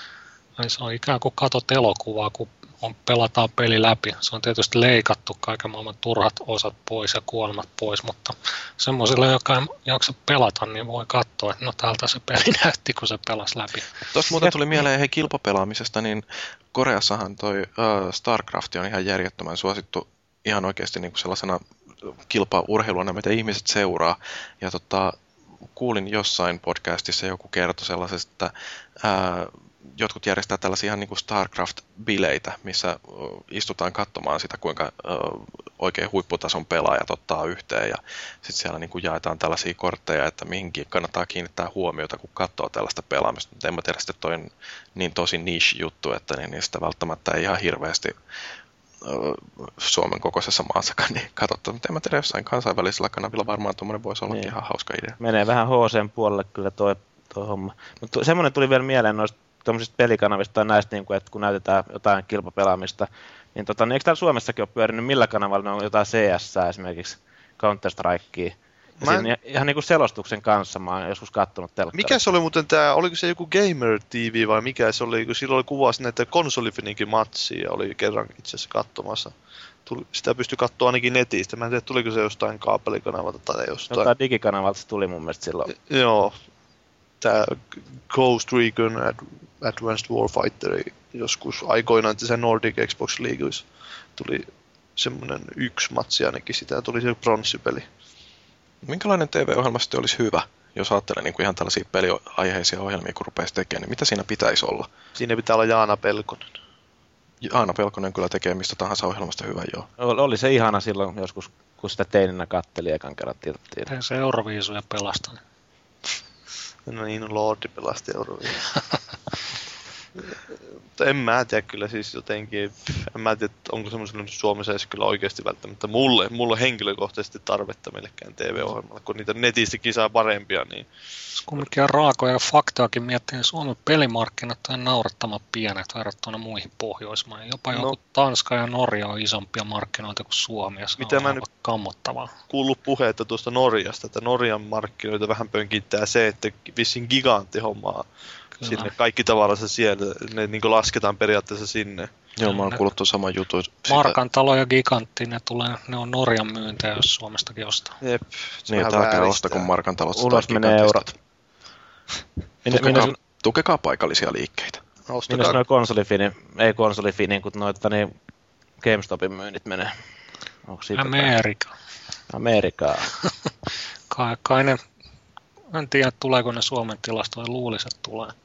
Eli se on ikään kuin katot elokuvaa, kun on, pelataan peli läpi. Se on tietysti leikattu kaiken maailman turhat osat pois ja kuolemat pois, mutta semmoisille, joka ei jaksa pelata, niin voi katsoa, että no täältä se peli näytti, kun se pelasi läpi. Tuosta muuten tuli mieleen hei kilpapelaamisesta, niin Koreassahan toi uh, StarCraft on ihan järjettömän suosittu ihan oikeasti niin kuin sellaisena kilpaurheiluna, mitä ihmiset seuraa. Ja tota, kuulin jossain podcastissa joku kertoi sellaisesta, että ää, jotkut järjestää tällaisia ihan niin kuin StarCraft-bileitä, missä istutaan katsomaan sitä, kuinka oikein huipputason pelaajat ottaa yhteen ja sitten siellä niin kuin jaetaan tällaisia kortteja, että mihinkin kannattaa kiinnittää huomiota, kun katsoo tällaista pelaamista. Mutta en mä tiedä, sitten toi on niin tosi niche-juttu, että niin niistä välttämättä ei ihan hirveästi Suomen kokoisessa maassakaan niin katsottu. Mutta en mä tiedä, jossain kansainvälisellä kanavilla varmaan tuommoinen voisi olla Niin. ihan hauska idea. menee vähän HCn puolelle kyllä toi, toi homma. Mutta semmoinen tuli vielä mieleen noista tuommoisista pelikanavista tai näistä, niin kuin, että kun näytetään jotain kilpapelaamista, niin, tota, niin eikö täällä Suomessakin ole pyörinyt millä kanavalla ne on jotain CS esimerkiksi, Counter-Strikea, ja Mä en- siinä ihan niin kuin selostuksen kanssa mä oon joskus kattonut telkkarista. Mikä se oli muuten tää, oliko se joku Gamer TV vai mikä se oli, kun silloin oli kuvasi näitä konsolifininkin matsia, oli kerran itse asiassa katsomassa. Tuli, sitä pystyi katsoa ainakin netistä. Mä en tiedä, tuliko se jostain kaapelikanavälta tai jostain. Jotain digikanavalta se tuli mun mielestä silloin. Joo. Tää Ghost Recon Ad- Advanced Warfighter joskus aikoinaan se Nordic Xbox Leagueissa tuli semmonen yksi matsi ainakin, sitä tuli se pronssipeli. Minkälainen TV-ohjelma sitten olisi hyvä, jos ajattelee niin kuin ihan tällaisia peliaiheisia ohjelmia, kun rupeaisi tekemään, niin mitä siinä pitäisi olla? Siinä pitää olla Jaana Pelkonen. Aana Pelkonen kyllä tekee mistä tahansa ohjelmasta hyvän joo. Oli se ihana silloin joskus, kun sitä teininä katteli ekan kerran se Euroviisuja pelastanut. No niin, Lordi pelasti Euroviin. Mutta en mä tiedä kyllä siis jotenkin, en mä tiedä, onko semmoisella nyt Suomessa edes kyllä oikeasti välttämättä mulle, mulle henkilökohtaisesti tarvetta millekään TV-ohjelmalle, kun niitä netistäkin saa parempia, niin kumminkin on raakoja faktaakin miettii, niin Suomen pelimarkkinat on naurettaman pienet verrattuna muihin Pohjoismaihin. Jopa No. joku Tanska ja Norja on isompia markkinoita kuin Suomi, ja se Mitä on mä nyt- kammottavaa. kuullut puhetta tuosta Norjasta, että Norjan markkinoita vähän pönkittää se, että vissiin gigantti hommaa Kyllä. sinne kaikki tavaransa siellä, ne niin lasketaan periaatteessa sinne. Joo, mä oon kuullut tuon saman jutun. Markan talo ja Gigantti, ne, tulee, ne on Norjan myyntejä, jos Suomestakin ostaa. Jep. se Niin, että älkää vääristää. ostako Markan talosta Ulos menee eurot. Minne, minne, Tukekaa, tukekaa paikallisia liikkeitä. minne Ostakaa noi konsolifini, ei konsolifini, kun noita niin GameStopin myynnit menee? Onko siitä Amerika. Amerikaa. Kai, kai ne, en tiedä tuleeko ne Suomen tilastoja, luulisin, että tulee.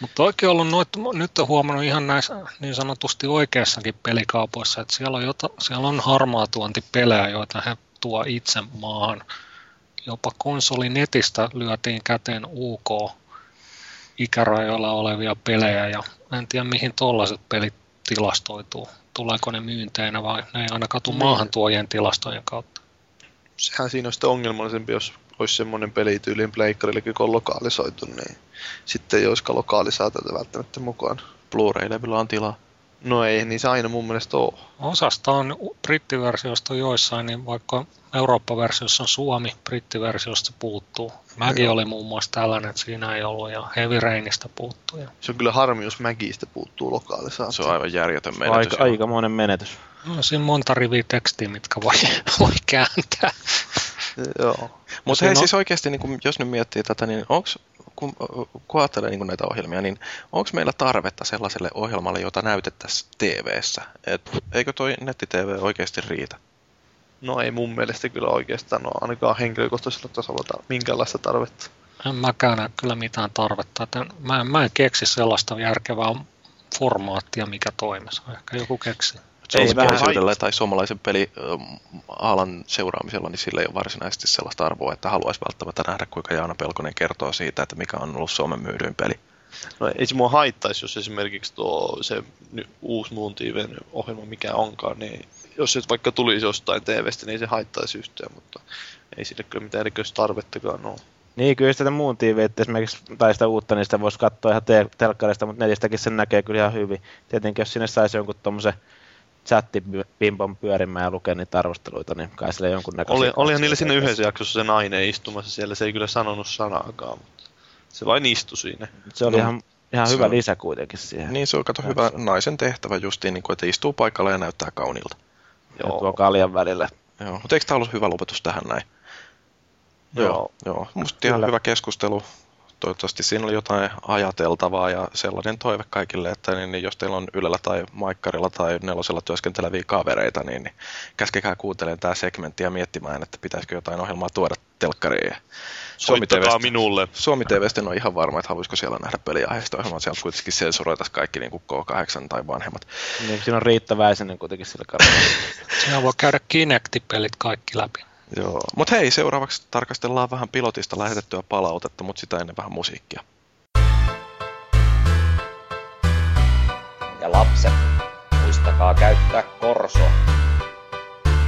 Mutta oikein ollut noit, nyt on huomannut ihan näissä niin sanotusti oikeissakin pelikaupoissa, että siellä on, jota, siellä on harmaatuontipelejä, joita he tuo itse maahan. Jopa konsolinetistä lyötiin käteen UK ikärajoilla olevia pelejä ja en tiedä mihin tollaiset pelit tilastoituu. Tuleeko ne myynteinä vai ne ei ainakaan tule maahantuojien tilastojen kautta. sehän siinä on sitten ongelmallisempi, jos olisi semmoinen peli tyyliin pleikkarille, joka on lokalisoitu, niin sitten ei olisikaan lokalisaatiota välttämättä mukaan. Blu-ray-levyllä on tilaa. No ei, niin se aina mun mielestä ole. Osasta on brittiversiosta joissain, niin vaikka Eurooppa-versiossa on Suomi, brittiversiosta puuttuu. Mäkin oli muun muassa tällainen, että siinä ei ollut, ja Heavy Rainista puuttuu. Ja... Se on kyllä harmi, jos Mägistä puuttuu lokalisaatio. Se on aivan järjetön menetys. Aika, aikamoinen menetys. No, siinä monta riviä tekstiä, mitkä voi, voi kääntää. Joo. Mutta hei, on- siis oikeasti, niin kun, jos nyt miettii tätä, niin onks, kun, kun ajattelee niin kun näitä ohjelmia, niin onko meillä tarvetta sellaiselle ohjelmalle, jota näytettäisiin TV-ssä? Et, eikö toi netti-TV oikeasti riitä? No ei mun mielestä kyllä oikeastaan ole ainakaan henkilökohtaisella tasolla minkäänlaista tarvetta. En mäkään näe kyllä mitään tarvetta. Että mä, en, mä en keksi sellaista järkevää formaattia, mikä toimisi. Ehkä joku keksi. Ei Suomalaisuudella tai suomalaisen pelialan seuraamisella, niin sillä ei ole varsinaisesti sellaista arvoa, että haluaisi välttämättä nähdä, kuinka Jaana Pelkonen kertoo siitä, että mikä on ollut Suomen myydyin peli. No ei se mua haittaisi, jos esimerkiksi tuo se uusi muun TVn ohjelma mikä onkaan, niin jos se vaikka tulisi jostain TVstä, niin ei se haittaisi yhtään, mutta ei sille kyllä mitään erikoista tarvettakaan ole. Niin, kyllä sitä muun TV, että esimerkiksi, tai sitä uutta, niin sitä voisi katsoa ihan te- telkkarista, mutta netistäkin sen näkee kyllä ihan hyvin. Tietenkin, jos sinne saisi jonkun tuommoisen chattipimpon pyörimään ja lukea niitä arvosteluita, niin kai sille jonkun Oli, olihan niillä siinä yhdessä jaksossa se nainen istumassa siellä, se ei kyllä sanonut sanaakaan, mutta se vain istui siinä. Se oli No, ihan, ihan se hyvä on- lisä kuitenkin siihen. Niin se on kato hyvä naisen tehtävä justiin, niin kuin, että istuu paikalla ja näyttää kaunilta. Ja tuo kaljan välillä. Joo. Mutta eikö tämä ollut hyvä lopetus tähän näin? Joo. Joo. Musta ihan Kyllä. hyvä keskustelu. Toivottavasti siinä oli jotain ajateltavaa ja sellainen toive kaikille, että niin, niin jos teillä on Ylellä tai Maikkarilla tai Nelosella työskenteleviä kavereita, niin, niin käskekää kuuntelemaan tämä segmentti ja miettimään, että pitäisikö jotain ohjelmaa tuoda telkkariin. Suomi TVstä- minulle. Suomi TVstä ole ihan varma, että haluaisiko siellä nähdä peliaiheista ohjelmaa. Sieltä kuitenkin sensuroitaisiin kaikki niin kuin K8 tai vanhemmat. Niin, siinä on Riitta Väisänen kuitenkin sillä kartalla. Siinä voi käydä Kinecti-pelit kaikki läpi. Joo. Mutta hei, seuraavaksi tarkastellaan vähän pilotista lähetettyä palautetta, mutta sitä ennen vähän musiikkia. Ja lapset, muistakaa käyttää korso.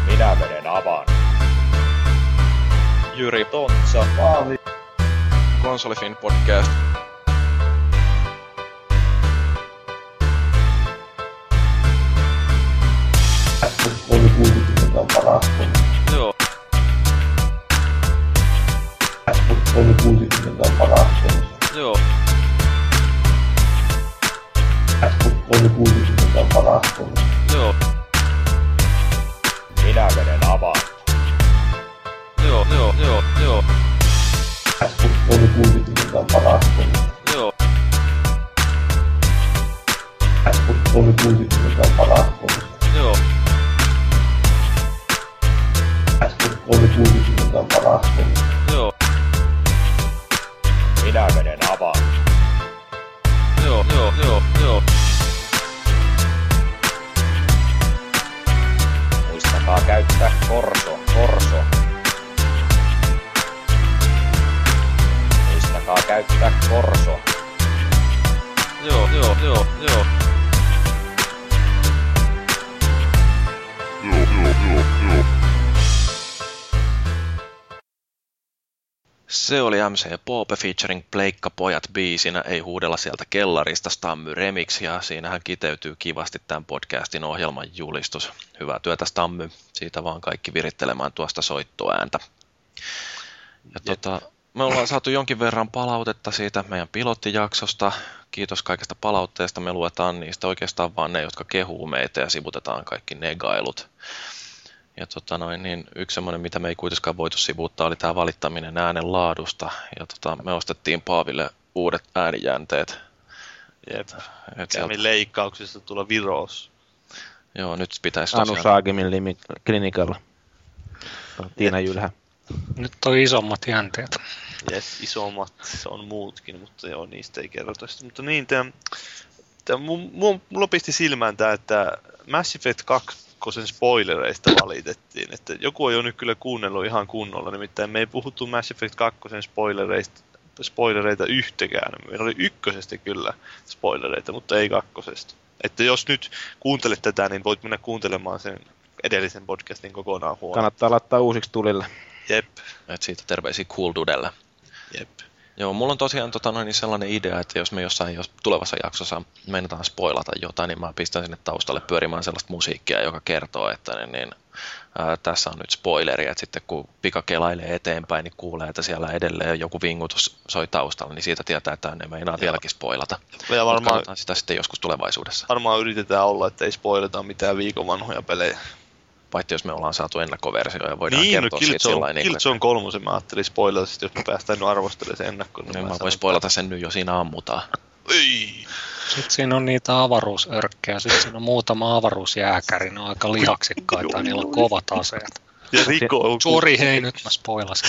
Minä menen avaan. Jyri, Tontsa. Konsolifin podcast. oli 60 on paras. Joo. Oli 60 on paras. Joo. Oli 60 on paras. Joo. Minä menen avaan. Joo. Joo. Joo. Joo. Oli 60 on paras. Joo. Oli 60 on paras. Joo. Oli 60 on paras. Joo. Minä menen avaan. Joo. Joo. Joo. Joo. Muistakaa käyttää korso. Korso. Muistakaa käyttää korso. Joo. Joo. Joo. Joo. Se oli MC Poope featuring Pleikka Pojat biisinä, ei huudella sieltä kellarista Stammy Remix, ja siinähän kiteytyy kivasti tämän podcastin ohjelman julistus. Hyvää työtä Stammy, siitä vaan kaikki virittelemään tuosta soittoääntä. Ja tota, me ollaan saatu jonkin verran palautetta siitä meidän pilottijaksosta. Kiitos kaikesta palautteesta. Me luetaan niistä oikeastaan vaan ne, jotka kehuu meitä ja sivutetaan kaikki negailut. Ja tota noin, niin yksi semmoinen, mitä me ei kuitenkaan voitu sivuuttaa, oli tämä valittaminen äänen laadusta. Ja tota, me ostettiin Paaville uudet äänijänteet. Jep. Et sieltä, Kävin leikkauksesta tulla Viros. joo, nyt pitäisi Anu tosiaan... Saagimin limi, klinikalla. Tiina Jylhä. Nyt on isommat jänteet. Jes, isommat on muutkin, mutta joo, niistä ei kerrota sitä. Mutta niin, tämä, tämä, mulla pisti silmään tämä, että Mass Effect 2 spoilereista valitettiin. Että joku on jo nyt kyllä kuunnellut ihan kunnolla, nimittäin me ei puhuttu Mass Effect 2 spoilereista spoilereita yhtäkään. Meillä oli ykkösestä kyllä spoilereita, mutta ei kakkosesta. Että jos nyt kuuntelet tätä, niin voit mennä kuuntelemaan sen edellisen podcastin kokonaan huono. Kannattaa laittaa uusiksi tulille. Jep, Et siitä terveisiä Cool Dudelle. jep. Joo, mulla on tosiaan tota, noin, niin sellainen idea, että jos me jossain jos tulevassa jaksossa meinataan spoilata jotain, niin mä pistän sinne taustalle pyörimään sellaista musiikkia, joka kertoo, että niin, niin, ää, tässä on nyt spoileri, että sitten kun pika kelailee eteenpäin, niin kuulee, että siellä edelleen joku vingutus soi taustalla, niin siitä tietää, että ne meinaa vieläkin spoilata. Ja varmaan, sitä sitten joskus tulevaisuudessa. varmaan yritetään olla, että ei spoileta mitään viikon vanhoja pelejä. Paitsi jos me ollaan saatu ennakkoversio ja voidaan Niin, no kertoa siitä Killzone, sillä niin Killzone kolmosen mä ajattelin spoilata, jos me päästään nyt arvostelemaan sen ennakkoon. niin mä sanon- voin spoilata sen nyt jo siinä ammutaan. Ei! Sitten siinä on niitä avaruusörkkejä, sitten siinä on muutama avaruusjääkäri, ne on aika lihaksikkaita, niillä on kovat aseet. Ja Riko on Sori hei, nyt mä spoilasin.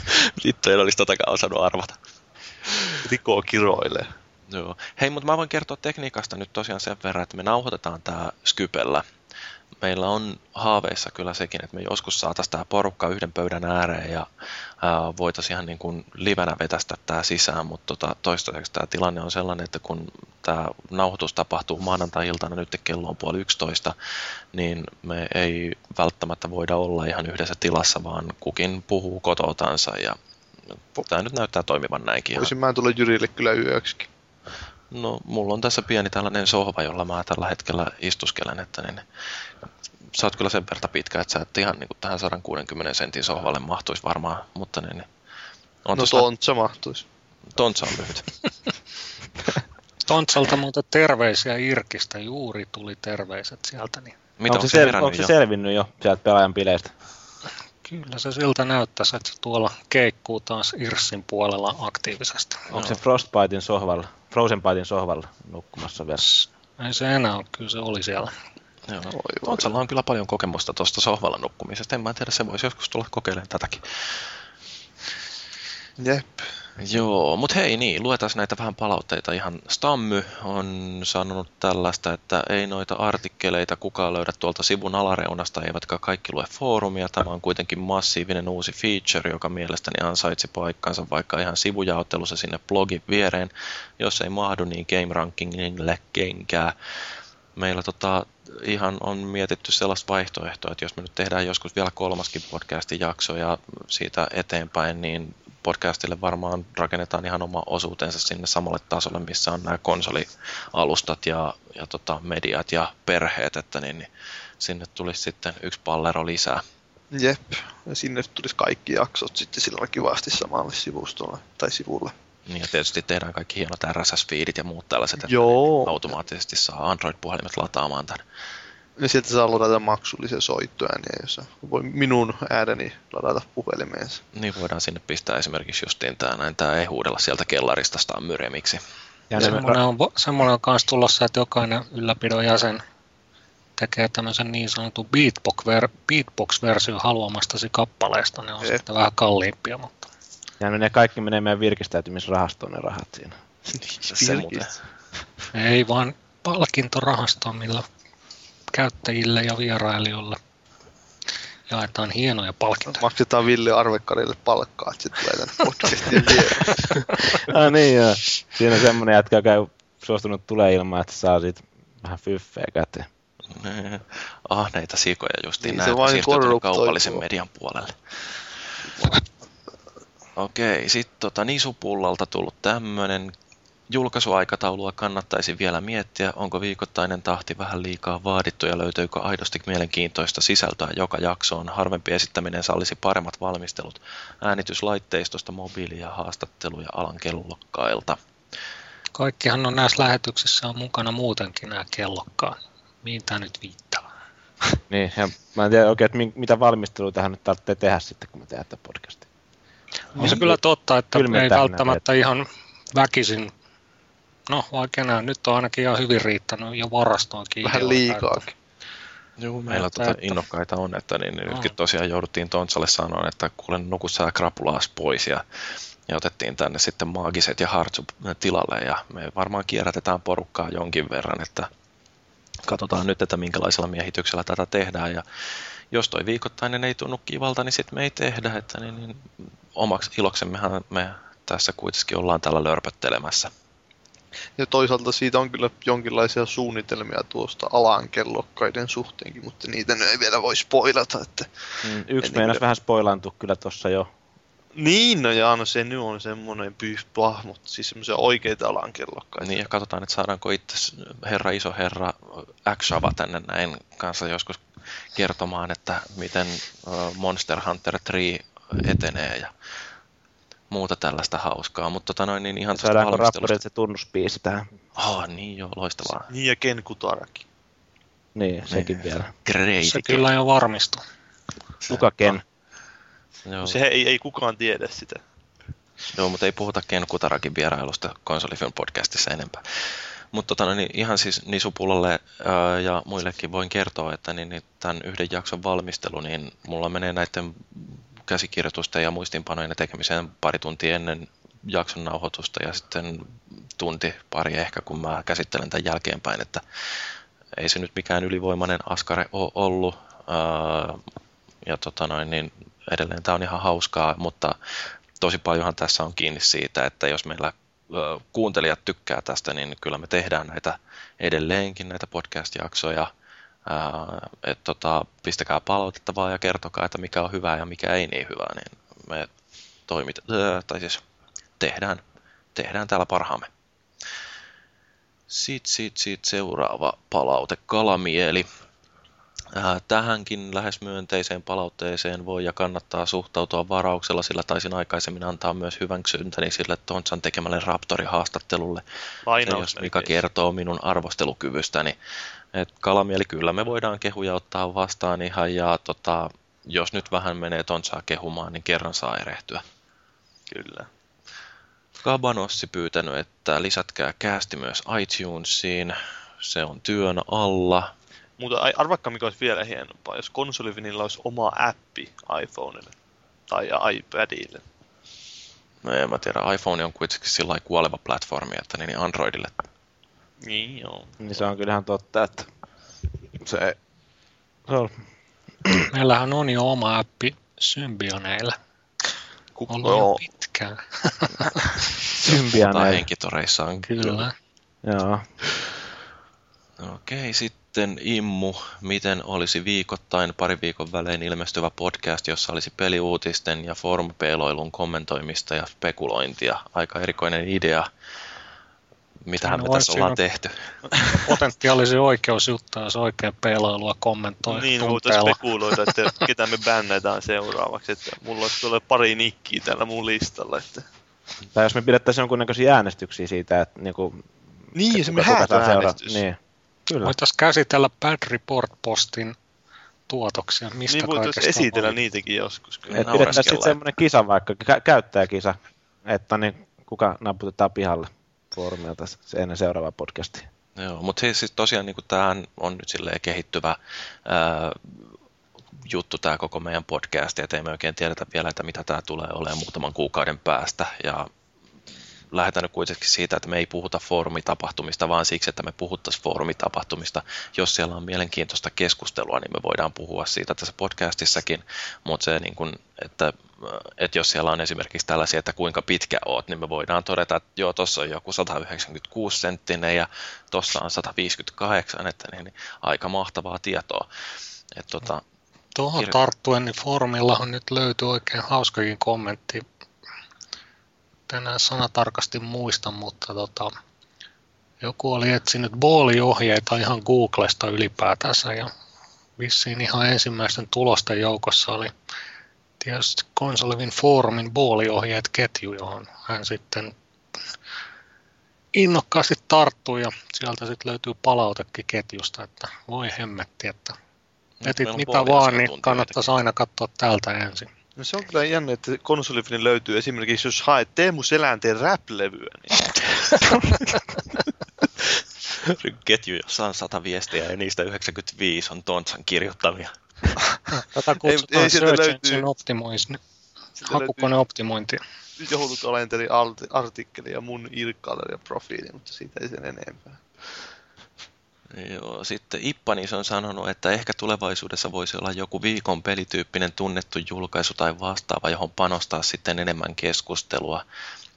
Vittu, en olisi totakaan osannut arvata. Riko kiroilee. Joo. Hei, mutta mä voin kertoa tekniikasta nyt tosiaan sen verran, että me nauhoitetaan tää Skypellä. Meillä on haaveissa kyllä sekin, että me joskus saataisiin tämä porukka yhden pöydän ääreen ja voitaisiin ihan niin kuin livenä vetästä tämä sisään, mutta tota, toistaiseksi tämä tilanne on sellainen, että kun tämä nauhoitus tapahtuu maanantai-iltana, nyt kello on puoli yksitoista, niin me ei välttämättä voida olla ihan yhdessä tilassa, vaan kukin puhuu kototansa ja tämä nyt näyttää toimivan näinkin. Voisin mä tulla Jyrille kyllä yöksikin. No, mulla on tässä pieni tällainen sohva, jolla mä tällä hetkellä istuskelen, että niin, sä oot kyllä sen verran pitkä, että sä et ihan niin kuin tähän 160 sentin sohvalle mahtuisi varmaan, mutta niin, niin on No tossa- tontsa mahtuisi. tontsa on lyhyt. Tontsalta muuten terveisiä Irkistä, juuri tuli terveiset sieltä, niin Mitä onko on se, sel- onko se jo? selvinnyt jo sieltä pelaajan bileistä? kyllä se siltä näyttäisi, että se tuolla keikkuu taas Irssin puolella aktiivisesti. Onko se Frostbitein sohvalla, Frozenbitein sohvalla nukkumassa vielä? Ei se enää ole, kyllä se oli siellä. Joo. Oi, voi. Tontsalla on kyllä paljon kokemusta tuosta sohvalla nukkumisesta. En mä tiedä, se voisi joskus tulla kokeilemaan tätäkin. Jep. Joo, mutta hei niin, luetaan näitä vähän palautteita. Ihan Stammy on sanonut tällaista, että ei noita artikkeleita kukaan löydä tuolta sivun alareunasta, eivätkä kaikki lue foorumia. Tämä on kuitenkin massiivinen uusi feature, joka mielestäni ansaitsi paikkansa vaikka ihan sivujaottelussa sinne blogin viereen. Jos ei mahdu, niin Game Rankingille kenkää. Meillä tota, ihan on mietitty sellaista vaihtoehtoa, että jos me nyt tehdään joskus vielä kolmaskin podcastin jakso ja siitä eteenpäin, niin podcastille varmaan rakennetaan ihan oma osuutensa sinne samalle tasolle, missä on nämä konsolialustat ja, ja tota, mediat ja perheet, että niin, niin sinne tulisi sitten yksi pallero lisää. Jep. Ja sinne tulisi kaikki jaksot sitten sillä kivasti samalle sivustolle tai sivulle. Niin ja tietysti tehdään kaikki hienot RSS-feedit ja muut tällaiset, että Joo. automaattisesti saa Android-puhelimet lataamaan tämän. Ja sieltä saa ladata maksullisia soittoääniä, jossa voi minun ääreni ladata puhelimeensa. Niin voidaan sinne pistää esimerkiksi justiin tämä näin, tämä ei huudella sieltä kellarista Stammyremiksi. Ja ne, Semmoinen on, semmoinen on myös tulossa, että jokainen ylläpidon jäsen tekee tämmöisen niin sanotun beatbox-ver- beatbox-versio haluamastasi kappaleesta. Ne on Jep. sitten vähän kalliimpia, mutta ja ne kaikki menee meidän virkistäytymisrahastoon ne rahat siinä. Se muuten. ei vaan palkintorahasto, millä käyttäjille ja vierailijoille jaetaan hienoja palkintoja. Maksetaan Ville Arvekkarille palkkaa, että se tulee tänne podcastien viereen. ah niin joo. Siinä on semmonen jätkä, joka ei suostunut tulee ilman, että saa siitä vähän fyffeä käteen. ahneita sikoja justiin Niin, niin, se näitä vain siirtyy kaupallisen median puolelle. Okei, sitten tota, Nisupullalta tullut tämmönen Julkaisuaikataulua kannattaisi vielä miettiä, onko viikoittainen tahti vähän liikaa vaadittu ja löytyykö aidosti mielenkiintoista sisältöä joka jaksoon. Harvempi esittäminen sallisi paremmat valmistelut äänityslaitteistosta, mobiili- ja haastatteluja alan kellokkailta. Kaikkihan on näissä lähetyksissä on mukana muutenkin nämä kellokkaat. Mihin tämä nyt viittaa? Niin, ja mä en tiedä oikein, että mi- mitä valmistelua tähän nyt tarvitsee tehdä sitten, kun me tehdään tätä podcastia. On se kyllä totta, että ei välttämättä ihan väkisin, no vaikka enää, nyt on ainakin ihan hyvin riittänyt ja varastoonkin. Vähän liikaakin. Joo, meillä tota että- innokkaita on, että niin, niin nytkin tosiaan jouduttiin Tontsalle sanoa, että kuulen nuku sä krapulaas pois ja, ja otettiin tänne sitten maagiset ja hartsu tilalle ja me varmaan kierrätetään porukkaa jonkin verran, että katsotaan nyt, että minkälaisella miehityksellä tätä tehdään ja jos toi viikoittainen ei tunnu kivalta, niin sitten me ei tehdä, että niin, niin omaksi iloksemmehan me tässä kuitenkin ollaan täällä lörpöttelemässä. Ja toisaalta siitä on kyllä jonkinlaisia suunnitelmia tuosta alan kellokkaiden suhteenkin, mutta niitä nyt ei vielä voi spoilata. Että... Mm, yksi meinas kuin- vähän spoilantu kyllä tuossa jo. Niin, no ja no se nyt on semmonen pyyhpah, mutta siis semmoisia oikeita alan kellokkaita. Niin, ja katsotaan, että saadaanko itse herra iso herra Xava tänne näin kanssa joskus kertomaan, että miten Monster Hunter 3 etenee ja muuta tällaista hauskaa. Mutta tota noin, niin ihan tuosta valmistelusta. se tunnusbiisi tähän? Oh, niin joo, loistavaa. Niin ja Ken Kutaraki. Niin, sekin vielä. Great. Se kyllä jo varmistui. Kuka ken? Joo, Se ei, ei kukaan tiedä sitä. joo, mutta ei puhuta Ken Kutarakin vierailusta konsolifilm podcastissa enempää. Mutta tota, no niin, ihan siis Nisupullalle ää, ja muillekin voin kertoa, että niin, niin tämän yhden jakson valmistelu, niin mulla menee näiden käsikirjoitusten ja muistinpanojen tekemiseen pari tuntia ennen jakson nauhoitusta ja sitten tunti pari ehkä, kun mä käsittelen tämän jälkeenpäin, että ei se nyt mikään ylivoimainen askare ole ollut. Ja tota noin, niin edelleen tämä on ihan hauskaa, mutta tosi paljonhan tässä on kiinni siitä, että jos meillä kuuntelijat tykkää tästä, niin kyllä me tehdään näitä edelleenkin, näitä podcast-jaksoja. Ää, Et tota, pistäkää palautetta vaan ja kertokaa, että mikä on hyvää ja mikä ei niin hyvää, niin me toimit, tai siis tehdään, tehdään täällä parhaamme. Sitten sit, sit seuraava palaute, kalamieli. Ää, Tähänkin lähes myönteiseen palautteeseen voi ja kannattaa suhtautua varauksella, sillä taisin aikaisemmin antaa myös hyväksyntäni sille Tontsan tekemälle Raptori-haastattelulle. Se, jos mikä kertoo minun arvostelukyvystäni. Et kalamieli kyllä me voidaan kehuja ottaa vastaan ihan ja tota, jos nyt vähän menee Tontsaa kehumaan, niin kerran saa erehtyä. Kyllä. Kabanossi pyytänyt, että lisätkää käästi myös iTunesiin. Se on työn alla. Mutta ai- arvakka mikä olisi vielä hienompaa, jos konsolivinilla olisi oma appi iPhoneille tai iPadille. No en mä tiedä, iPhone on kuitenkin sillä lailla kuoleva platformi, että niin Androidille. Niin joo. Niin se on kyllähän totta, että se, se on Meillähän on jo oma appi Symbioneilla. Kuka, Ollut jo joo. pitkään. symbianeilla. Tai henkitoreissa on Kyllä. Joo. Okei, sitten Immu, miten olisi viikoittain pari viikon välein ilmestyvä podcast, jossa olisi peliuutisten ja forum-peiloilun kommentoimista ja spekulointia. Aika erikoinen idea. Mitähän No, me tässä ollaan on- tehty. Potentiaalisen oikeusjuttu, jos oikein peilailua kommentoi Niin, voitaisiin tunteella. spekuloida, että ketä me bännätään seuraavaksi. Että mulla olisi tuolla pari nikkiä täällä mun listalla. Että... Tai jos me pidettäisiin jonkunnäköisiä äänestyksiä siitä, että niinku, Niin, se me häätöäänestys. Niin. Kyllä. Voitaisiin käsitellä Bad Report-postin tuotoksia, mistä Niin voitaisiin kaikesta esitellä on niitäkin joskus. Kyllä. Et naureskellaan. sitten semmoinen kisa vaikka, kä- käyttäjäkisa, että niin, kuka naputetaan pihalle foorumilta ennen seuraavaa podcastia. Joo, mutta siis, siis tosiaan niin tämä on nyt silleen kehittyvä ää, juttu tämä koko meidän podcast, että ei me oikein tiedetä vielä, että mitä tämä tulee olemaan muutaman kuukauden päästä. Ja lähdetään nyt kuitenkin siitä, että me ei puhuta foorumitapahtumista, vaan siksi, että me puhuttaisiin foorumitapahtumista. Jos siellä on mielenkiintoista keskustelua, niin me voidaan puhua siitä tässä podcastissakin, mutta se, niin kun, että, että jos siellä on esimerkiksi tällaisia, että kuinka pitkä oot, niin me voidaan todeta, että joo, tuossa on joku 196 senttinen ja tuossa on 158, että niin, niin, aika mahtavaa tietoa. Et, tota, Tuohon tarttuen, niin foorumillahan nyt löytyy oikein hauskakin kommentti. Enää sanatarkasti muista, mutta tota, joku oli etsinyt booliohjeita ihan Googlesta ylipäätänsä ja vissiin ihan ensimmäisten tulosten joukossa oli tietysti Konsolivin foorumin booliohjeet ketju, johon hän sitten innokkaasti tarttui ja sieltä sitten löytyy palautekin ketjusta, että voi hemmetti, että etit mitä vaan, niin kannattaisi aina katsoa täältä ensin. No se on kyllä jännä, että konsolifini löytyy esimerkiksi, jos haet Teemu Selänteen rap-levyä, niin Ketju, jossa on 100 viestiä ja niistä 95 on Tontsan kirjoittamia. Tätä Ei, kutsutaan ei search löytyy- engine optimointi, Sieltä hakukoneoptimointi. joulukalenteri alt- artikkeli ja mun irkkailija ja profiili, mutta siitä ei sen enempää. Joo, sitten Ippanis on sanonut, että ehkä tulevaisuudessa voisi olla joku viikon pelityyppinen tunnettu julkaisu tai vastaava, johon panostaa sitten enemmän keskustelua.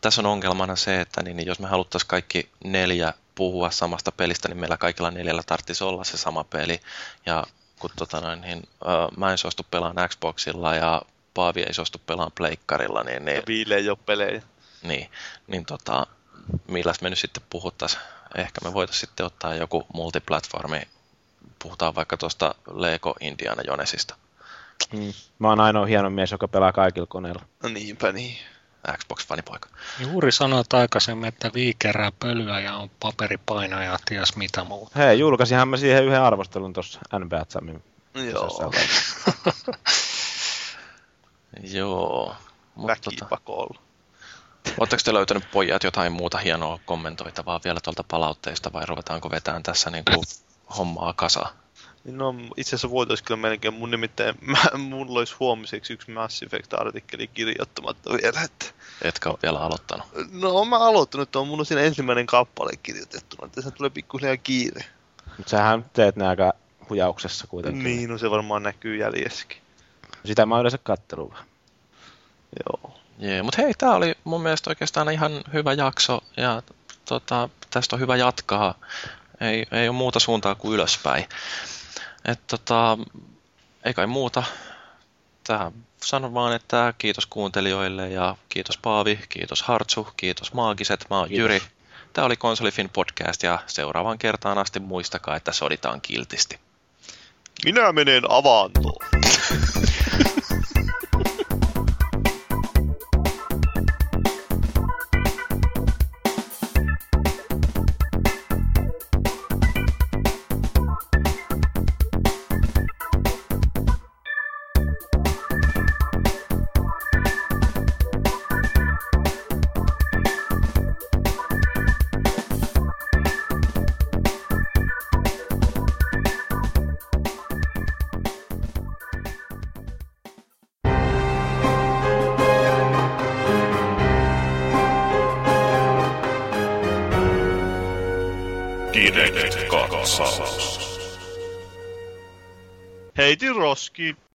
Tässä on ongelmana se, että niin, niin jos me haluttaisiin kaikki neljä puhua samasta pelistä, niin meillä kaikilla neljällä tarvitsisi olla se sama peli. Ja kun tota noin, niin, äh, mä en suostu pelaan Xboxilla ja Paavi ei suostu pelaan pleikkarilla, niin, niin Ja viileä ei ole pelejä. niin, niin tota, milläs me nyt sitten puhuttaisiin? Ehkä me voitaisiin sitten ottaa joku multiplatformi, puhutaan vaikka tuosta Lego Indiana Jonesista, Mm. Mä oon ainoa hieno mies, joka pelaa kaikilla koneilla. No niinpä niin. Xbox-fanipoika. Juuri sanoit aikaisemmin, että vii kerää pölyä ja on paperipaino ja ties mitä muuta. Hei, julkaisinhan mä siihen yhden arvostelun tuossa NBA Jamin. Joo, Joo. Mutta tota, väkipakolla. Oletteko te löytänyt pojat jotain muuta hienoa kommentoitavaa vielä tuolta palautteista vai ruvetaanko vetämään tässä niin kuin hommaa kasaan? No itse asiassa voitaisiin kyllä melkein, mun nimittäin, mä, mulla olisi huomiseksi yksi Mass Effect-artikkeli kirjoittamatta vielä, että Etkä ole vielä aloittanut. No mä aloittanut, on mun on siinä ensimmäinen kappale kirjoitettuna, että se tulee pikkuhiljaa kiire. Mutta sähän teet ne aika hujauksessa kuitenkin. Niin, no se varmaan näkyy jäljessäkin. Sitä mä oon yleensä kattellut. Joo. Jee, mutta hei, tämä oli mun mielestä oikeastaan ihan hyvä jakso ja tota, tästä on hyvä jatkaa. Ei, ei ole muuta suuntaa kuin ylöspäin. Et, tota, ei kai muuta. Tähän sanon vaan, että kiitos kuuntelijoille ja kiitos Paavi, kiitos Hartsu, kiitos Maagiset, mä oon Kiitos. Jyri. Tämä oli Konsolifin podcast ja seuraavaan kertaan asti muistakaa, että soditaan kiltisti. Minä menen avantoon. que